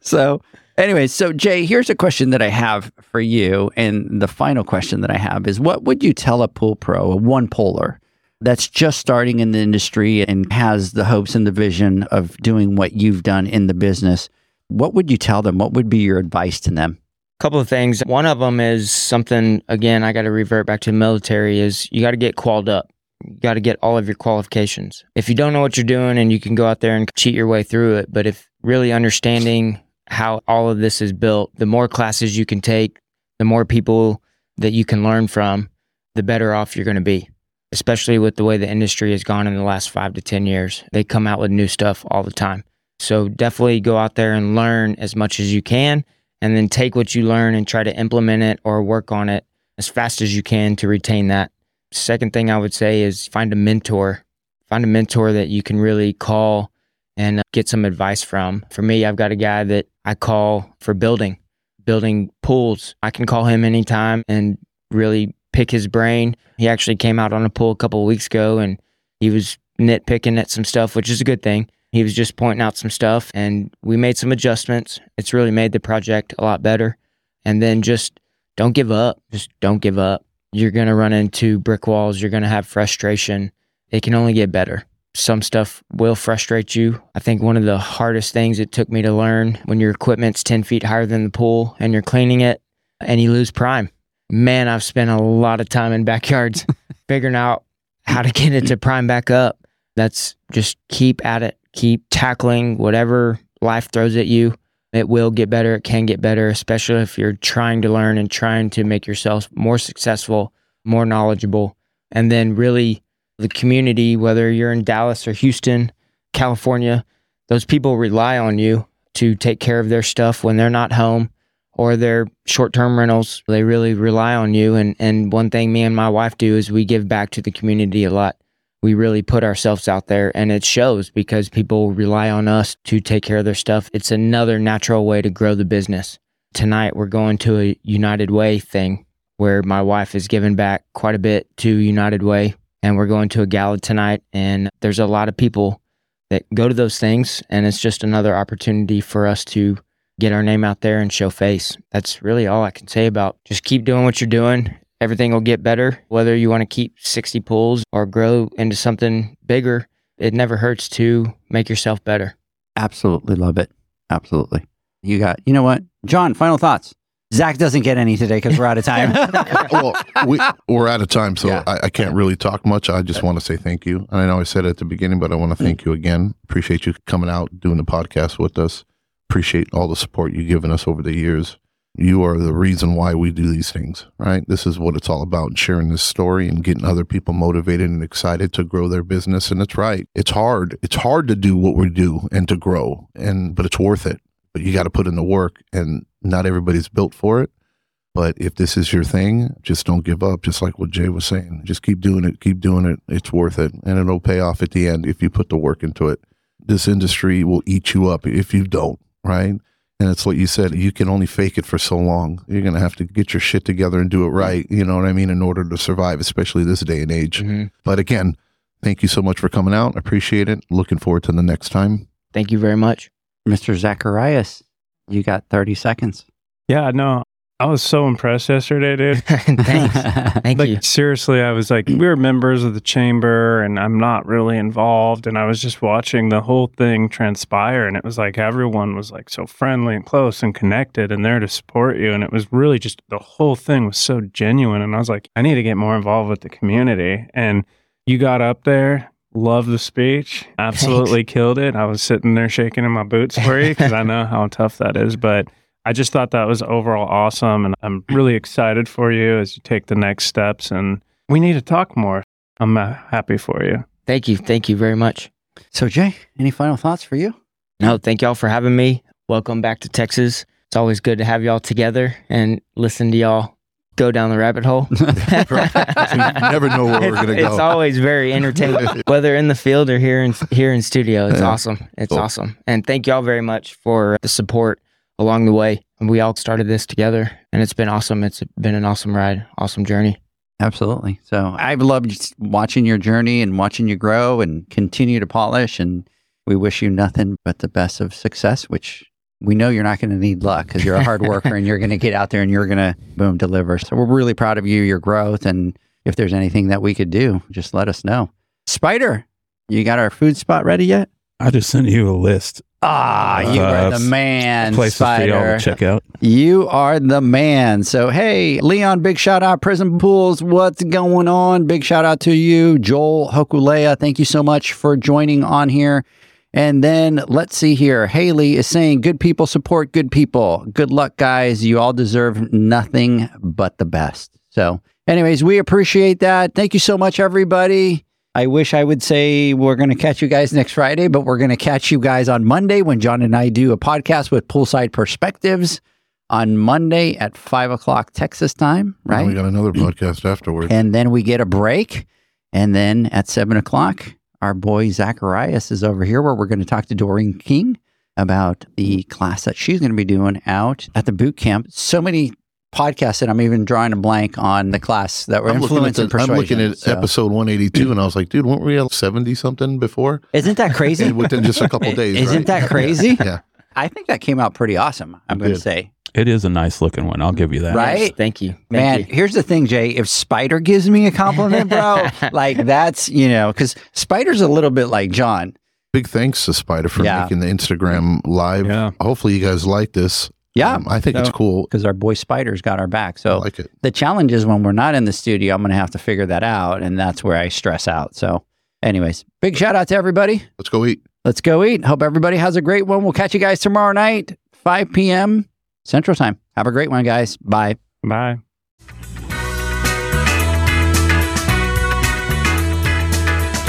So, anyway, so Jay, here's a question that I have for you. And the final question that I have is what would you tell a pool pro, a one polar that's just starting in the industry and has the hopes and the vision of doing what you've done in the business? What would you tell them? What would be your advice to them? A couple of things. One of them is something again. I got to revert back to the military. Is you got to get qualled up. You got to get all of your qualifications. If you don't know what you're doing, and you can go out there and cheat your way through it, but if really understanding how all of this is built, the more classes you can take, the more people that you can learn from, the better off you're going to be. Especially with the way the industry has gone in the last five to ten years, they come out with new stuff all the time. So definitely go out there and learn as much as you can and then take what you learn and try to implement it or work on it as fast as you can to retain that. Second thing I would say is find a mentor. Find a mentor that you can really call and uh, get some advice from. For me, I've got a guy that I call for building, building pools. I can call him anytime and really pick his brain. He actually came out on a pool a couple of weeks ago and he was nitpicking at some stuff, which is a good thing. He was just pointing out some stuff and we made some adjustments. It's really made the project a lot better. And then just don't give up. Just don't give up. You're going to run into brick walls. You're going to have frustration. It can only get better. Some stuff will frustrate you. I think one of the hardest things it took me to learn when your equipment's 10 feet higher than the pool and you're cleaning it and you lose prime. Man, I've spent a lot of time in backyards figuring out how to get it to prime back up. That's just keep at it keep tackling whatever life throws at you. It will get better. It can get better, especially if you're trying to learn and trying to make yourself more successful, more knowledgeable. And then, really, the community, whether you're in Dallas or Houston, California, those people rely on you to take care of their stuff when they're not home or their short term rentals. They really rely on you. And, and one thing me and my wife do is we give back to the community a lot. We really put ourselves out there and it shows because people rely on us to take care of their stuff. It's another natural way to grow the business. Tonight, we're going to a United Way thing where my wife is giving back quite a bit to United Way. And we're going to a gala tonight. And there's a lot of people that go to those things. And it's just another opportunity for us to get our name out there and show face. That's really all I can say about just keep doing what you're doing. Everything will get better. Whether you want to keep 60 pulls or grow into something bigger, it never hurts to make yourself better. Absolutely love it. Absolutely. You got, you know what? John, final thoughts. Zach doesn't get any today because we're out of time. well, we, we're out of time, so Yeah. I, I can't really talk much. I just want to say thank you. And I know I said it at the beginning, but I want to thank you again. Appreciate you coming out, doing the podcast with us. Appreciate all the support you've given us over the years. You are the reason why we do these things, right? This is what it's all about sharing this story and getting other people motivated and excited to grow their business. And it's right. It's hard. It's hard to do what we do and to grow, and but it's worth it. But you got to put in the work, and not everybody's built for it. But if this is your thing, just don't give up. Just like what Jay was saying, just keep doing it, keep doing it. It's worth it, and it'll pay off at the end if you put the work into it. This industry will eat you up if you don't, right? And it's what you said. You can only fake it for so long. You're gonna have to get your shit together and do it right. You know what I mean? In order to survive, especially this day and age. Mhm. But again, thank you so much for coming out. Appreciate it. Looking forward to the next time. Thank you very much. Mr. Zacharias, you got 30 seconds. Yeah, no, I was so impressed yesterday, dude. Thanks. Thank like you. seriously, I was like, we were members of the chamber, and I'm not really involved. And I was just watching the whole thing transpire, and it was like everyone was like so friendly and close and connected, and there to support you. And it was really just the whole thing was so genuine. And I was like, I need to get more involved with the community. And you got up there. Loved the speech. Absolutely killed it. I was sitting there shaking in my boots for you because I know how tough that is. But I just thought that was overall awesome. And I'm really excited for you as you take the next steps. And we need to talk more. I'm uh, happy for you. Thank you. Thank you very much. so, Jay, any final thoughts for you? No, thank y'all for having me. Welcome back to Texas. It's always good to have y'all together and listen to y'all go down the rabbit hole. Never know where we're gonna It's always very entertaining, whether in the field or here in here in studio. It's Yeah. awesome. It's Cool. awesome. And thank y'all very much for the support along the way. And we all started this together, and it's been awesome. It's been an awesome ride, awesome journey. Absolutely. So I've loved watching your journey and watching you grow and continue to polish. And we wish you nothing but the best of success, which we know you're not going to need luck because you're a hard worker and you're going to get out there and you're going to boom deliver. So we're really proud of you, your growth. And if there's anything that we could do, just let us know. Spider, you got our food spot ready yet? I just sent you a list. Ah, you Uh, are the man, Places for y'all Spider. to check out. You are the man. So, hey, Leon, big shout out. Prison Pools, what's going on? Big shout out to you. Joel Hokulea, thank you so much for joining on here. And then let's see here. Haley is saying, good people support good people. Good luck, guys. You all deserve nothing but the best. So, anyways, we appreciate that. Thank you so much, everybody. I wish I would say we're going to catch you guys next Friday, but we're going to catch you guys on Monday when John and I do a podcast with Poolside Perspectives on Monday at five o'clock Texas time, And right? We got another podcast afterwards. And then we get a break. And then at seven o'clock, our boy Zacharias is over here where we're going to talk to Doreen King about the class that she's going to be doing out at the boot camp. So many podcasts and I'm even drawing a blank on the class that were I'm looking, at influence I'm looking at So- episode 182, and I was like, dude, weren't we at 70 something before? Isn't that crazy? And within just a couple days. Isn't right? that crazy? Yeah. I think that came out pretty awesome. I'm going to say. It is a nice looking one. I'll give you that. Right? Thank you. Thank Man, you. here's the thing, Jay. If Spider gives me a compliment, bro, like that's, you know, because Spider's a little bit like John. Big thanks to Spider for Yeah. making the Instagram live. Yeah. Hopefully, you guys like this. Yeah. Um, I think it's cool. Because our boy Spider's got our back. I So like it. the challenge is when we're not in the studio, I'm going to have to figure that out. And that's where I stress out. So, anyways, big shout out to everybody. Let's go eat. Let's go eat. Hope everybody has a great one. We'll catch you guys tomorrow night. 5 p.m. Central Time. Have a great one, guys. Bye. Bye.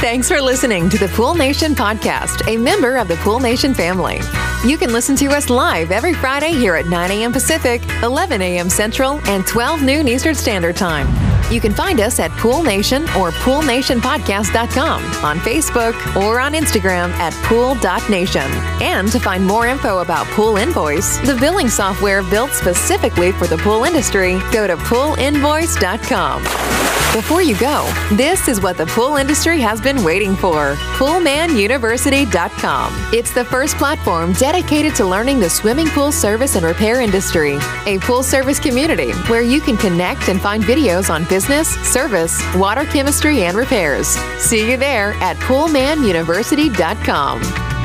Thanks for listening to the Pool Nation podcast, a member of the Pool Nation family. You can listen to us live every Friday here at 9 a.m. Pacific, 11 a.m. Central, and 12 noon Eastern Standard Time. You can find us at Pool Nation or PoolNationPodcast.com, on Facebook, or on Instagram at Pool.nation. And to find more info about Pool Invoice, the billing software built specifically for the pool industry, go to PoolInvoice.com. Before you go, this is what the pool industry has been waiting for PoolManUniversity.com. It's the first platform dedicated to learning the swimming pool service and repair industry, a pool service community where you can connect and find videos on business, service, water chemistry, and repairs. See you there at PoolManUniversity.com.